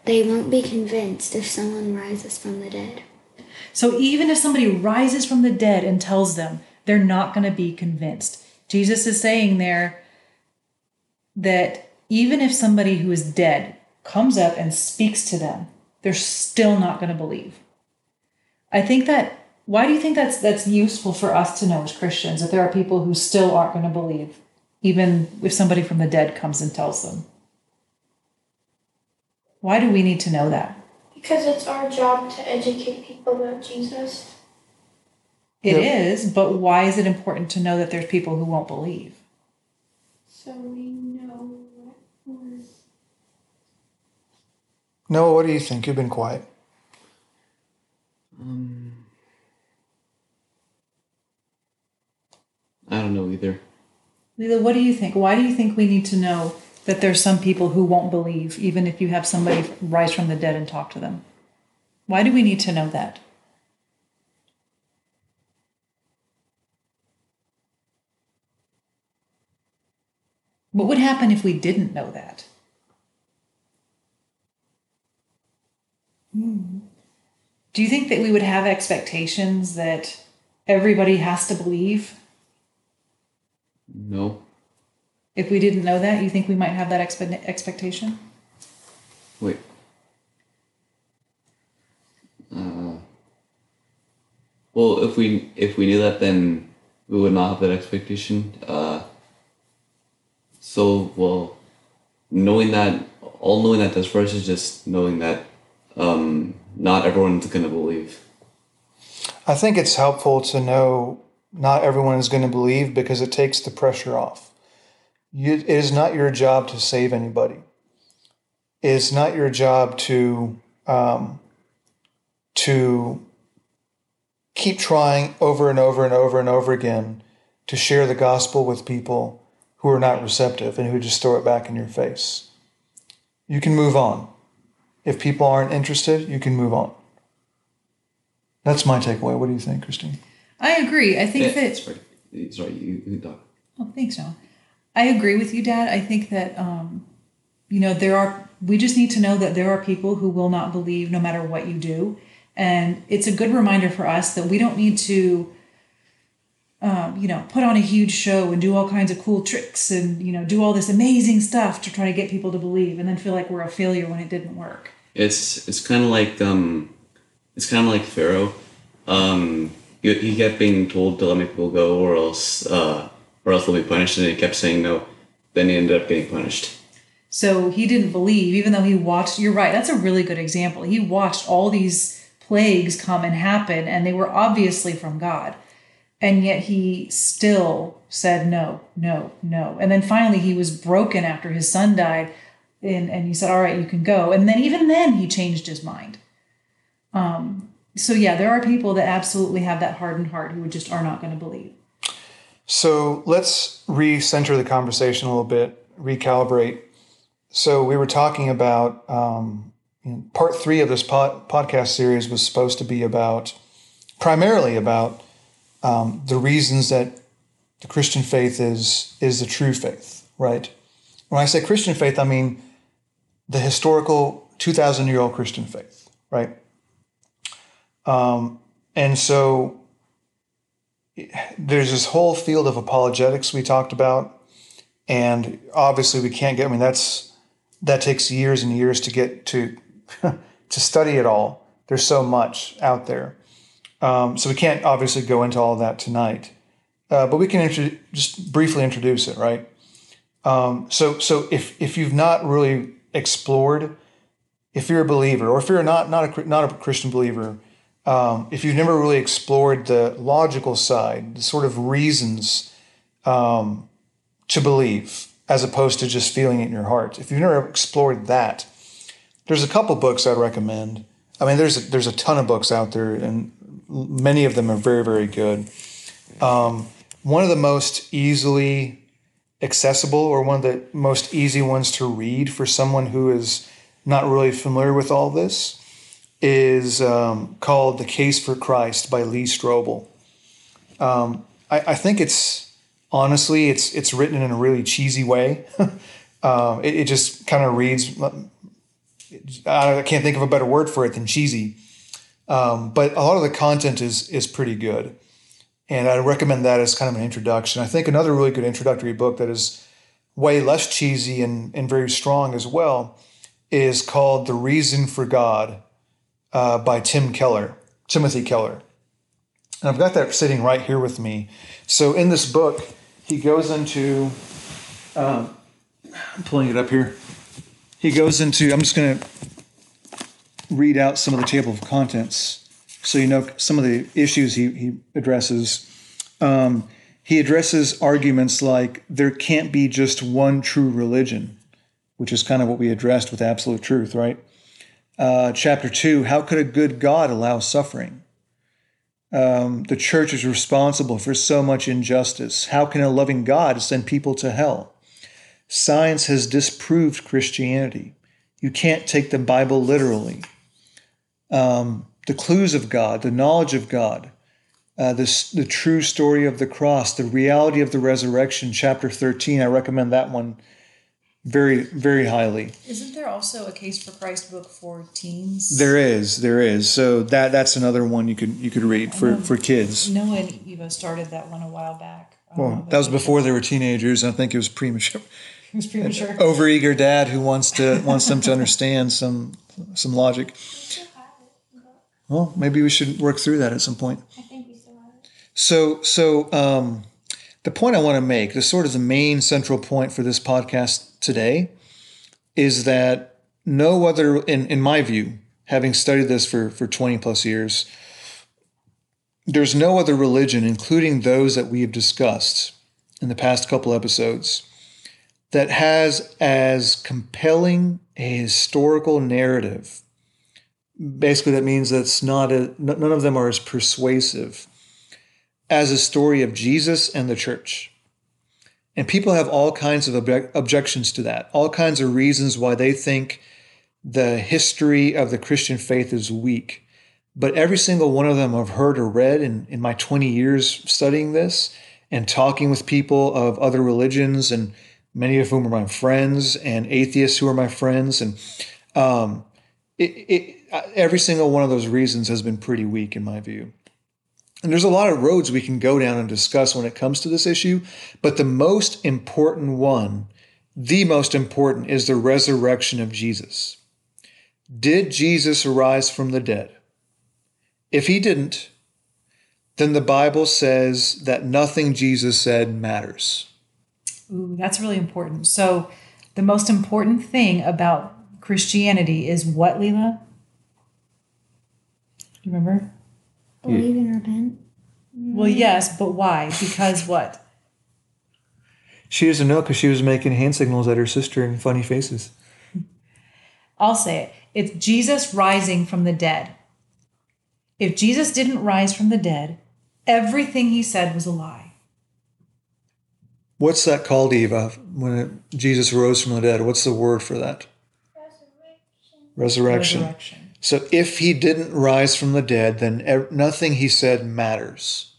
they won't be convinced if someone rises from the dead. So even if somebody rises from the dead and tells them, they're not going to be convinced. Jesus is saying there that even if somebody who is dead comes up and speaks to them, they're still not going to believe. I think that why do you think that's that's useful for us to know as Christians that there are people who still aren't going to believe even if somebody from the dead comes and tells them? Why do we need to know that? Because it's our job to educate people about Jesus. It is, Yep. but why is it important to know that there's people who won't believe? So we know what we're Noah, what do you think? You've been quiet. Um, I don't know either. Leela, what do you think? Why do you think we need to know that there's some people who won't believe, even if you have somebody rise from the dead and talk to them? Why do we need to know that? What would happen if we didn't know that? Hmm. Do you think that we would have expectations that everybody has to believe No. If we didn't know that, you think we might have that expe- expectation? Wait. Uh, well, if we if we knew that, then we would not have that expectation. Uh, so well, knowing that, all knowing that does for us is just knowing that um, not everyone's gonna believe. I think it's helpful to know not everyone is going to believe because it takes the pressure off. You, it is not your job to save anybody. It's not your job to um, to keep trying over and over and over and over again to share the gospel with people who are not receptive and who just throw it back in your face. You can move on. If people aren't interested, you can move on. That's my takeaway. What do you think, Christine? I agree. I think Yeah, that sorry, sorry, you, you talk. Oh, thanks, Noah. I agree with you, Dad. I think that um, you know there are. We just need to know that there are people who will not believe no matter what you do, and it's a good reminder for us that we don't need to, um, you know, put on a huge show and do all kinds of cool tricks and you know do all this amazing stuff to try to get people to believe, and then feel like we're a failure when it didn't work. It's it's kind of like um, it's kind of like Pharaoh. Um, he, he kept being told to let people go, or else uh, or else they'll be punished, and he kept saying no. Then he ended up getting punished. So he didn't believe, even though he watched. You're right. That's a really good example. He watched all these plagues come and happen, and they were obviously from God. And yet he still said no, no, no. And then finally he was broken after his son died. And, and he said, All right, you can go. And then even then he changed his mind. Um, so yeah, there are people that absolutely have that hardened heart who just are not going to believe. So let's recenter the conversation a little bit, recalibrate. So we were talking about um, part three of this pod, podcast series was supposed to be about primarily about um, the reasons that the Christian faith is is the true faith, right? When I say Christian faith, I mean the historical two thousand year old Christian faith, right? Um, and so there's this whole field of apologetics we talked about. And obviously we can't get i mean that's that takes years and years to get to (laughs) to study it all. There's so much out there. Um, so we can't obviously go into all that tonight. Uh, but we can intro- just briefly introduce it right? Um, so so if if you've not really explored, if you're a believer or if you're not not a not a Christian believer, um, if you've never really explored the logical side, the sort of reasons um, to believe, as opposed to just feeling it in your heart, if you've never explored that, there's a couple books I'd recommend. I mean, there's a, there's a ton of books out there, and many of them are very very good. Um, one of the most easily accessible, or one of the most easy ones to read for someone who is not really familiar with all this, is um, called "The Case for Christ" by Lee Strobel. Um, I, I, think it's honestly it's it's written in a really cheesy way. (laughs) um, it, it, just kind of reads. I can't think of a better word for it than cheesy. Um, but a lot of the content is is pretty good, and I recommend that as kind of an introduction. I think another really good introductory book that is way less cheesy and, and very strong as well is called The Reason for God uh, by Tim Keller, Timothy Keller. And I've got that sitting right here with me. So in this book, he goes into, um, I'm pulling it up here. He goes into, I'm just going to read out some of the table of contents so you know some of the issues he, he addresses. Um, he addresses arguments like there can't be just one true religion, which is kind of what we addressed with absolute truth, right? Uh, chapter two, how could a good God allow suffering? Um, the church is responsible for so much injustice. How can a loving God send people to hell? Science has disproved Christianity. You can't take the Bible literally. Um, the clues of God, the knowledge of God, uh, this, the true story of the cross, the reality of the resurrection, chapter 13. I recommend that one very very highly. Isn't there also a case for Christ book for teens? There is, there is. So that that's another one you could you could read for for kids. no one Eva started that one a while back. Well, that was before they were teenagers. I think it was premature. (laughs) It was premature. (laughs) Overeager dad who wants to wants them to understand some some logic. Well, maybe we should work through that at some point. I think we still have it. So so um, the point I want to make, the sort of the main central point for this podcast today, is that no other, in, in my view, having studied this for, for 20 plus years, there's no other religion, including those that we have discussed in the past couple episodes, that has as compelling a historical narrative. Basically, that means that's not a, none of them are as persuasive as a story of Jesus and the church. And people have all kinds of object- objections to that, all kinds of reasons why they think the history of the Christian faith is weak. But every single one of them I've heard or read in, in my 20 years studying this and talking with people of other religions, and many of whom are my friends, and atheists who are my friends. And um, it, it, every single one of those reasons has been pretty weak in my view. And there's a lot of roads we can go down and discuss when it comes to this issue, but the most important one, the most important, is the resurrection of Jesus. Did Jesus arise from the dead? If he didn't, then the Bible says that nothing Jesus said matters. Ooh, that's really important. So, the most important thing about Christianity is what, Leela? Remember? Believe and repent. Well, yes, but why? Because what? She doesn't know because she was making hand signals at her sister and funny faces. I'll say it. It's Jesus rising from the dead. If Jesus didn't rise from the dead, everything he said was a lie. What's that called, Eva, when it, Jesus rose from the dead? What's the word for that? Resurrection. Resurrection. So if he didn't rise from the dead, then nothing he said matters.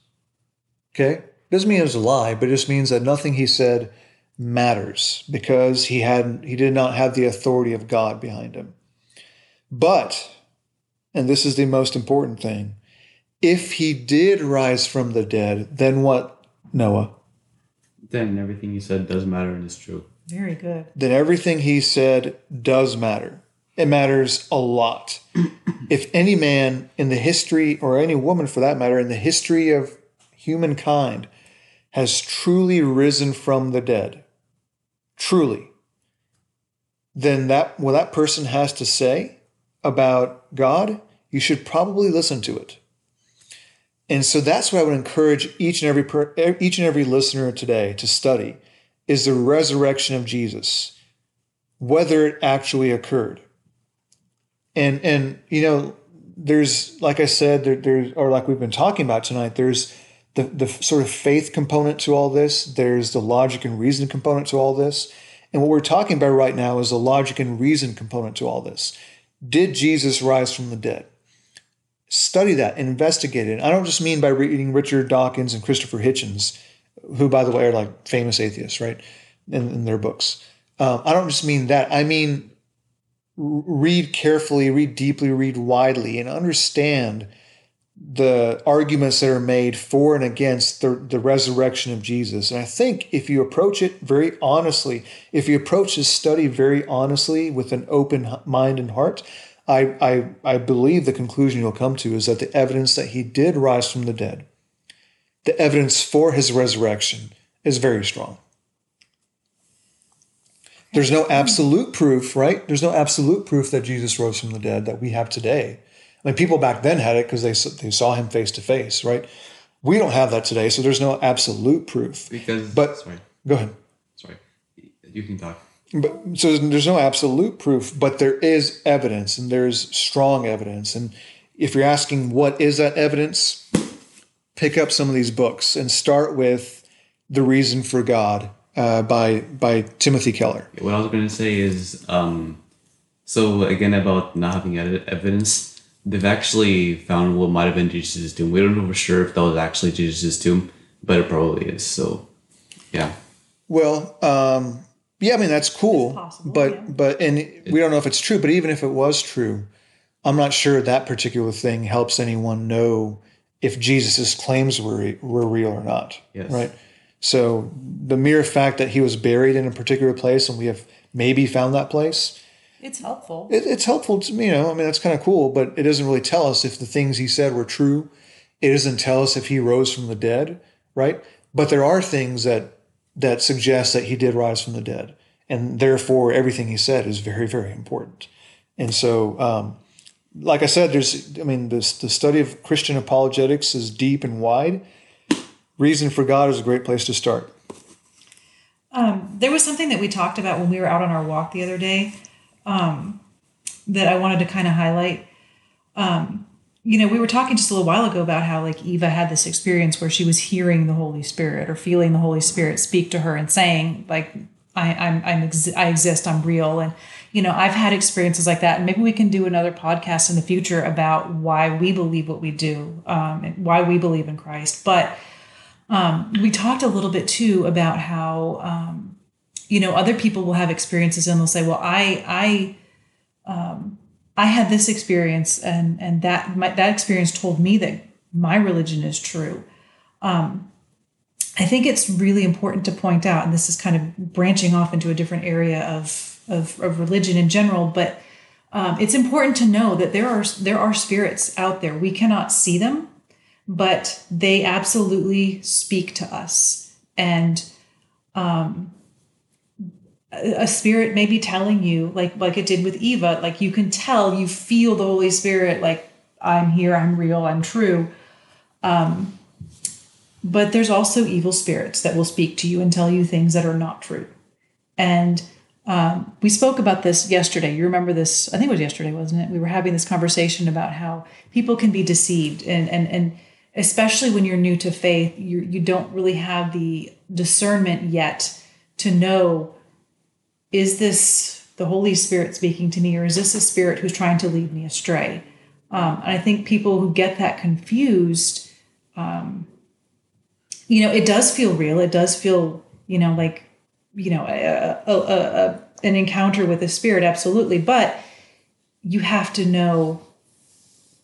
Okay? Doesn't mean it was a lie, but it just means that nothing he said matters because he had he did not have the authority of God behind him. But, and this is the most important thing, if he did rise from the dead, then what, Noah? Then everything he said does matter and is true. Very good. Then everything he said does matter. It matters a lot. (clears throat) if any man in the history, or any woman for that matter, in the history of humankind has truly risen from the dead, truly, then that what that person has to say about God, you should probably listen to it. And so that's what I would encourage each and every per, each and every listener today to study is the resurrection of Jesus, whether it actually occurred. And and you know, there's like I said, there, there's or like we've been talking about tonight, there's the, the sort of faith component to all this, there's the logic and reason component to all this. And what we're talking about right now is the logic and reason component to all this. Did Jesus rise from the dead? Study that, investigate it. I don't just mean by reading Richard Dawkins and Christopher Hitchens, who, by the way, are like famous atheists, right, in, in their books. Um, I don't just mean that. I mean read carefully, read deeply, read widely, and understand the arguments that are made for and against the, the resurrection of Jesus. And I think if you approach it very honestly, if you approach this study very honestly with an open mind and heart, I, I, I believe the conclusion you'll come to is that the evidence that he did rise from the dead, the evidence for his resurrection, is very strong. There's no mm-hmm. absolute proof, right? There's no absolute proof that Jesus rose from the dead that we have today. I mean, people back then had it because they they saw him face to face, right? We don't have that today, so there's no absolute proof. Because, but sorry, go ahead. sorry, you can talk. But so there's no absolute proof, but there is evidence, and there's strong evidence. And if you're asking what is that evidence, pick up some of these books and start with "The Reason for God" uh, by by Timothy Keller. What I was going to say is, um, so again about not having evidence, they've actually found what might have been Jesus' tomb. We don't know for sure if that was actually Jesus' tomb, but it probably is. So, yeah. Well, um, yeah, I mean that's cool, possible, but yeah. but and we don't know if it's true. But even if it was true, I'm not sure that particular thing helps anyone know if Jesus' claims were were real or not. Yes. Right. So the mere fact that he was buried in a particular place and we have maybe found that place, It's helpful. it, it's helpful to me. You know, I mean that's kind of cool, but it doesn't really tell us if the things he said were true. It doesn't tell us if he rose from the dead, right? But there are things that that suggest that he did rise from the dead, and therefore everything he said is very, very important. And so, um, like I said, there's, I mean, this the study of Christian apologetics is deep and wide. Reason for God is a great place to start. Um, there was something that we talked about when we were out on our walk the other day um, that I wanted to kind of highlight. Um, you know, we were talking just a little while ago about how like Eva had this experience where she was hearing the Holy Spirit or feeling the Holy Spirit speak to her and saying like, I, I'm, I'm ex- I exist, I'm real. And, you know, I've had experiences like that. And maybe we can do another podcast in the future about why we believe what we do um, and why we believe in Christ. But um, we talked a little bit too about how, um, you know, other people will have experiences and they'll say, well, I, I, um, I had this experience and, and that, my, that experience told me that my religion is true. Um, I think it's really important to point out, and this is kind of branching off into a different area of, of, of religion in general, but um, it's important to know that there are there are spirits out there. We cannot see them, but they absolutely speak to us. And um, a spirit may be telling you, like like it did with Eva, like you can tell, you feel the Holy Spirit, like I'm here, I'm real, I'm true. Um, but there's also evil spirits that will speak to you and tell you things that are not true. And um, we spoke about this yesterday. You remember this? I think it was yesterday, wasn't it? We were having this conversation about how people can be deceived, and and and especially when you're new to faith, you you don't really have the discernment yet to know is this the Holy Spirit speaking to me, or is this a spirit who's trying to lead me astray? Um, and I think people who get that confused, um, you know, it does feel real. It does feel, you know, like, you know, a, a, a, an encounter with a spirit, absolutely. But you have to know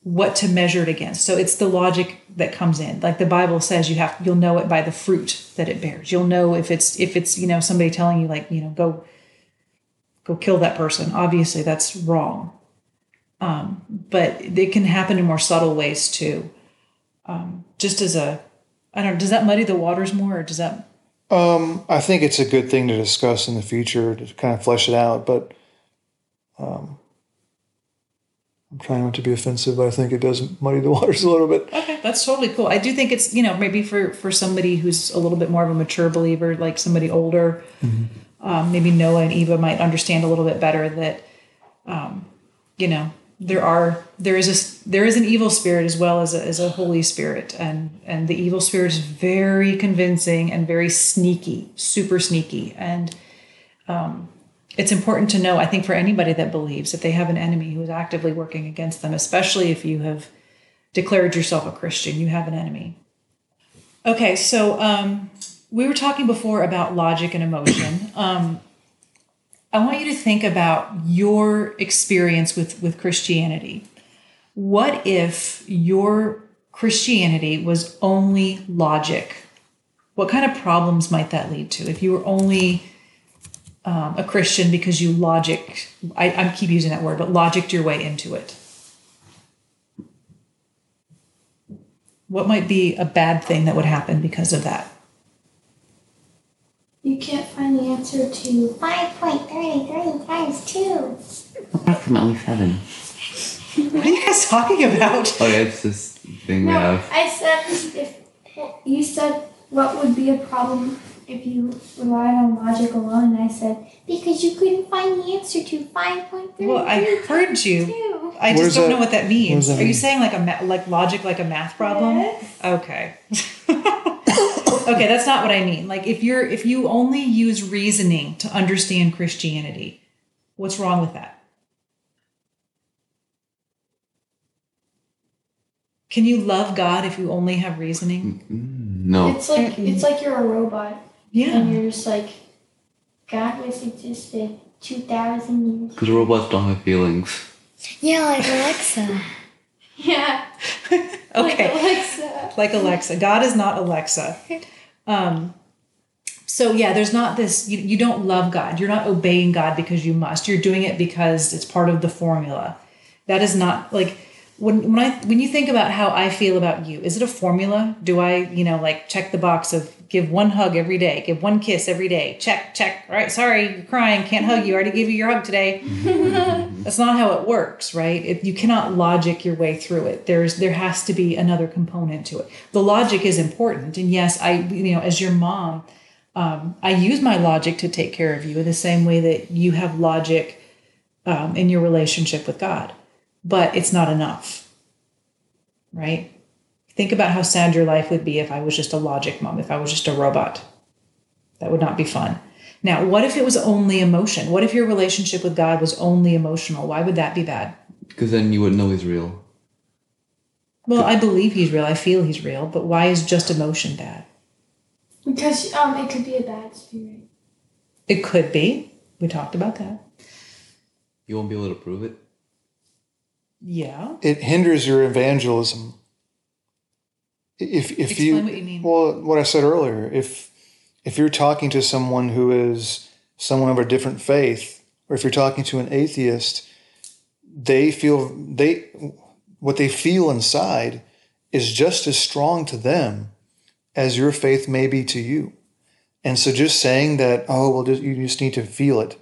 what to measure it against. So it's the logic that comes in. Like the Bible says, you have you'll know it by the fruit that it bears. You'll know if it's if it's you know somebody telling you like you know go go kill that person. Obviously, that's wrong. Um, but it can happen in more subtle ways too. Um, just as a, I don't know, does that muddy the waters more, or does that Um, I think it's a good thing to discuss in the future to kind of flesh it out, but um, I'm trying not to be offensive, but I think it does muddy the (laughs) waters a little bit. Okay, that's totally cool. I do think it's you know maybe for for somebody who's a little bit more of a mature believer, like somebody older, um, maybe Noah and Eva might understand a little bit better that, um, you know, there are there is a there is an evil spirit as well as a, as a holy spirit, and and the evil spirit is very convincing and very sneaky, super sneaky, and it's important to know, I think, for anybody that believes that they have an enemy who is actively working against them, especially if you have declared yourself a Christian, you have an enemy. Okay, so um, we were talking before about logic and emotion. (clears throat) Um, I want you to think about your experience with, with Christianity. What if your Christianity was only logic? What kind of problems might that lead to if you were only um, a Christian because you logic, I, I keep using that word, but logicked your way into it. What might be a bad thing that would happen because of that? You can't find the answer to 5.33 times 2. Approximately seven. What are you guys talking about? Oh yeah, it's this thing we No, have. I said if you said what would be a problem if you relied on logic alone, and I said Because you couldn't find the answer to 5.33 Well, I heard (laughs) you. 2. I What just does don't that- know what that means. that Are you mean? saying like a ma- like logic, like a math problem? Yes. Okay. (laughs) okay, that's not what I mean. Like if you're if you only use reasoning to understand Christianity, what's wrong with that? Can you love God if you only have reasoning? Mm-hmm. No. it's like it's like you're a robot, Yeah. and you're just like God was existed two thousand years. Because robots don't have feelings. Yeah, like Alexa. (laughs) Yeah. (laughs) Okay. Like Alexa. like Alexa. God is not Alexa. Um, so yeah, there's not this. You, you don't love God. You're not obeying God because you must. You're doing it because it's part of the formula. That is not like when when I when you think about how I feel about you. Is it a formula? Do I you know like check the box of give one hug every day, give one kiss every day? Check check. All right, sorry, you're crying. Can't hug you. I already gave you your hug today. (laughs) That's not how it works, right? If you cannot logic your way through it. There's there has to be another component to it. The logic is important, and yes, I you know as your mom, um, I use my logic to take care of you in the same way that you have logic um, in your relationship with God, but it's not enough, right? Think about how sad your life would be if I was just a logic mom, if I was just a robot. That would not be fun. Now, what if it was only emotion? What if your relationship with God was only emotional? Why would that be bad? Because then you wouldn't know he's real. Well, I believe he's real. I feel he's real, but why is just emotion bad? Because um, it could be a bad spirit. It could be. We talked about that. You won't be able to prove it. Yeah. It hinders your evangelism. If if Explain you what you mean. well, what I said earlier, if if you're talking to someone who is someone of a different faith, or if you're talking to an atheist, they feel they what they feel inside is just as strong to them as your faith may be to you. And so just saying that, oh, well, just, you just need to feel it,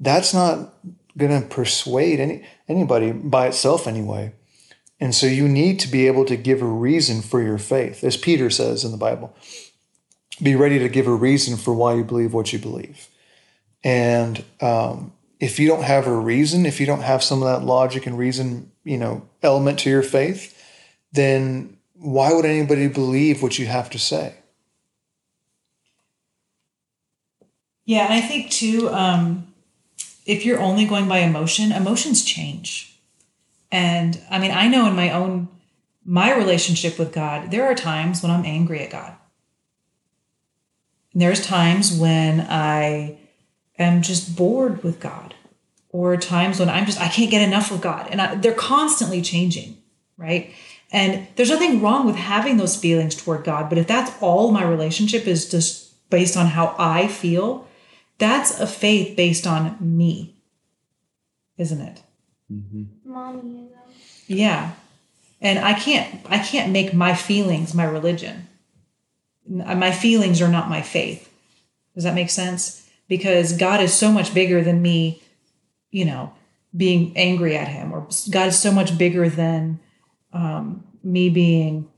that's not going to persuade any anybody by itself anyway. And so you need to be able to give a reason for your faith, as Peter says in the Bible. Be ready to give a reason for why you believe what you believe. And um, if you don't have a reason, if you don't have some of that logic and reason, you know, element to your faith, then why would anybody believe what you have to say? Yeah, and I think too, um, if you're only going by emotion, emotions change. And I mean, I know in my own my relationship with God, there are times when I'm angry at God. And there's times when I am just bored with God, or times when I'm just I can't get enough of God, and I, they're constantly changing, right? And there's nothing wrong with having those feelings toward God, but if that's all my relationship is just based on how I feel, that's a faith based on me, isn't it? Mommyism. Yeah. And I can't I can't make my feelings my religion. My feelings are not my faith. Does that make sense? Because God is so much bigger than me, you know, being angry at him, or God is so much bigger than um, me being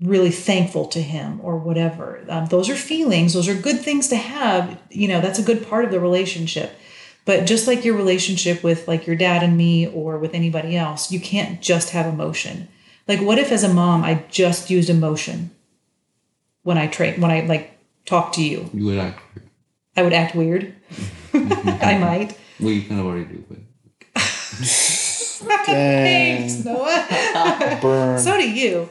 really thankful to him or whatever. Um, those are feelings, those are good things to have. You know, that's a good part of the relationship. But just like your relationship with like your dad and me or with anybody else, you can't just have emotion. Like what if as a mom I just used emotion when I train when I like talk to you? You would act. I would act weird. (laughs) I might. Well, you kind of already do, but (laughs) Thanks, Noah. (laughs) Burn. so do you.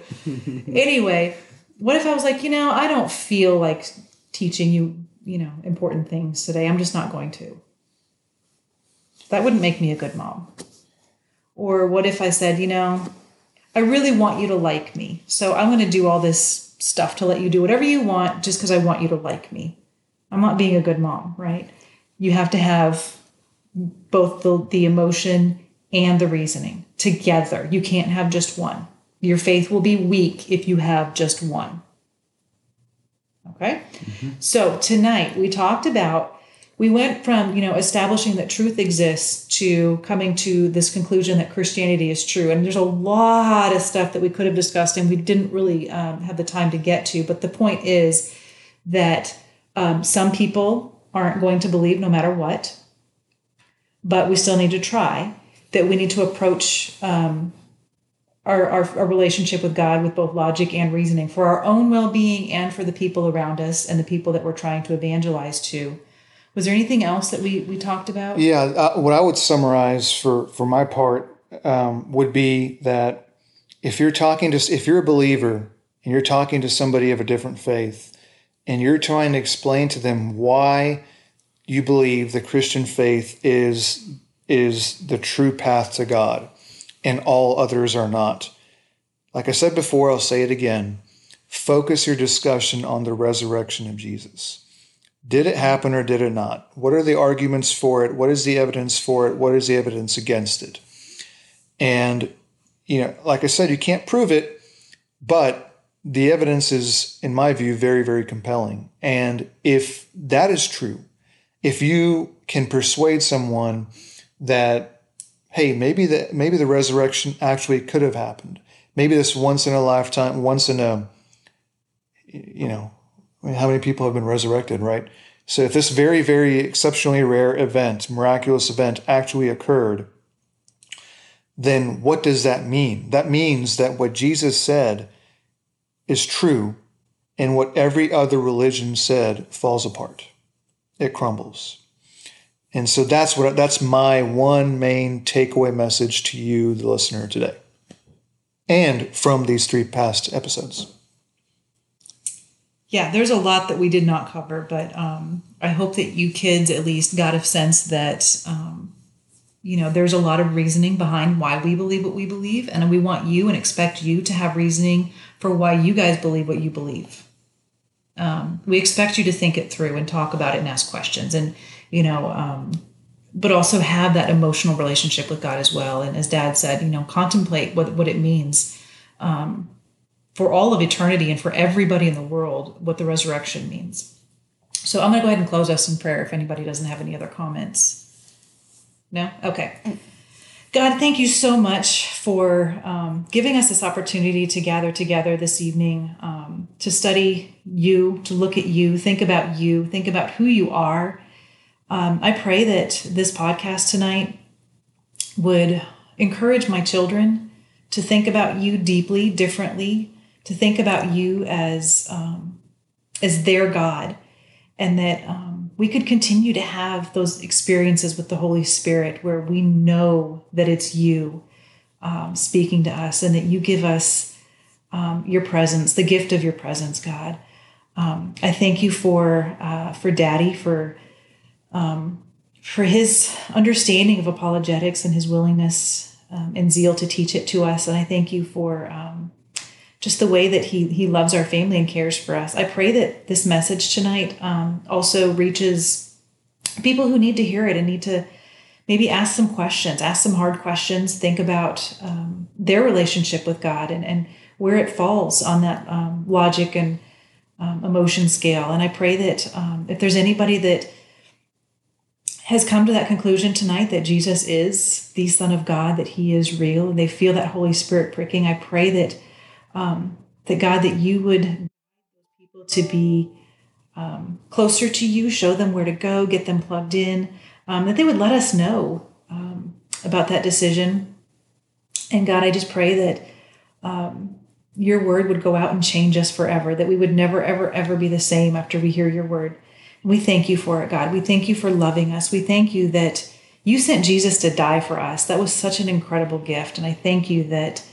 anyway, what if I was like, you know, I don't feel like teaching you, you know, important things today. I'm just not going to. That wouldn't make me a good mom. Or what if I said, you know, I really want you to like me. So I'm going to do all this stuff to let you do whatever you want just because I want you to like me. I'm not being a good mom, right? You have to have both the, the emotion and the reasoning together. You can't have just one. Your faith will be weak if you have just one. Okay? Mm-hmm. So tonight we talked about we went from, you know, establishing that truth exists to coming to this conclusion that Christianity is true. And there's a lot of stuff that we could have discussed and we didn't really um, have the time to get to. But the point is that um, some people aren't going to believe no matter what, but we still need to try. That we need to approach um, our, our, our relationship with God with both logic and reasoning for our own well being and for the people around us and the people that we're trying to evangelize to. Was there anything else that we, we talked about? Yeah, uh, what I would summarize for for my part um, would be that if you're talking to if you're a believer and you're talking to somebody of a different faith and you're trying to explain to them why you believe the Christian faith is is the true path to God and all others are not. Like I said before, I'll say it again. Focus your discussion on the resurrection of Jesus. Did it happen or did it not? What are the arguments for it? What is the evidence for it? What is the evidence against it? And, you know, like I said, you can't prove it, but the evidence is, in my view, very, very compelling. And if that is true, if you can persuade someone that, hey, maybe the maybe the resurrection actually could have happened. Maybe this once in a lifetime, once in a, you know, I mean, how many people have been resurrected, right? So if this very, very exceptionally rare event, miraculous event, actually occurred, then what does that mean? That means that what Jesus said is true, and what every other religion said falls apart. It crumbles. And so that's what that's my one main takeaway message to you, the listener, today. And from these three past episodes. Yeah, there's a lot that we did not cover, but um, I hope that you kids at least got a sense that, um, you know, there's a lot of reasoning behind why we believe what we believe. And we want you and expect you to have reasoning for why you guys believe what you believe. Um, we expect you to think it through and talk about it and ask questions and, you know, um, but also have that emotional relationship with God as well. And as dad said, you know, contemplate what, what it means um, for all of eternity and for everybody in the world what the resurrection means. So I'm going to go ahead and close us in prayer if anybody doesn't have any other comments. No? Okay. God, thank you so much for um, giving us this opportunity to gather together this evening um, to study you, to look at you, think about you, think about who you are. Um, I pray that this podcast tonight would encourage my children to think about you deeply, differently, to think about you as um, as their God, and that um, we could continue to have those experiences with the Holy Spirit where we know that it's you um, speaking to us, and that you give us um, your presence, the gift of your presence, God. Um, I thank you for uh, for Daddy for um, for his understanding of apologetics and his willingness and zeal to teach it to us, and I thank you for just the way that he he loves our family and cares for us. I pray that this message tonight um, also reaches people who need to hear it and need to maybe ask some questions, ask some hard questions, think about um, their relationship with God and and where it falls on that um, logic and um, emotion scale. And I pray that um, if there's anybody that has come to that conclusion tonight that Jesus is the Son of God, that He is real, and they feel that Holy Spirit pricking, I pray that um, that God, that you would people to be um, closer to you, show them where to go, get them plugged in, um, that they would let us know um, about that decision. And God, I just pray that um, your word would go out and change us forever, that we would never, ever, ever be the same after we hear your word. And we thank you for it, God. We thank you for loving us. We thank you that you sent Jesus to die for us. That was such an incredible gift. And I thank you that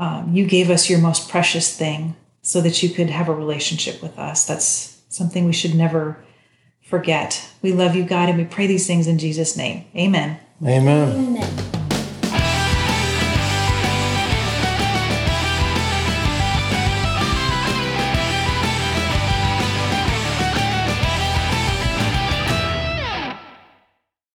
um, you gave us your most precious thing so that you could have a relationship with us. That's something we should never forget. We love you, God, and we pray these things in Jesus' name. Amen. Amen. Amen.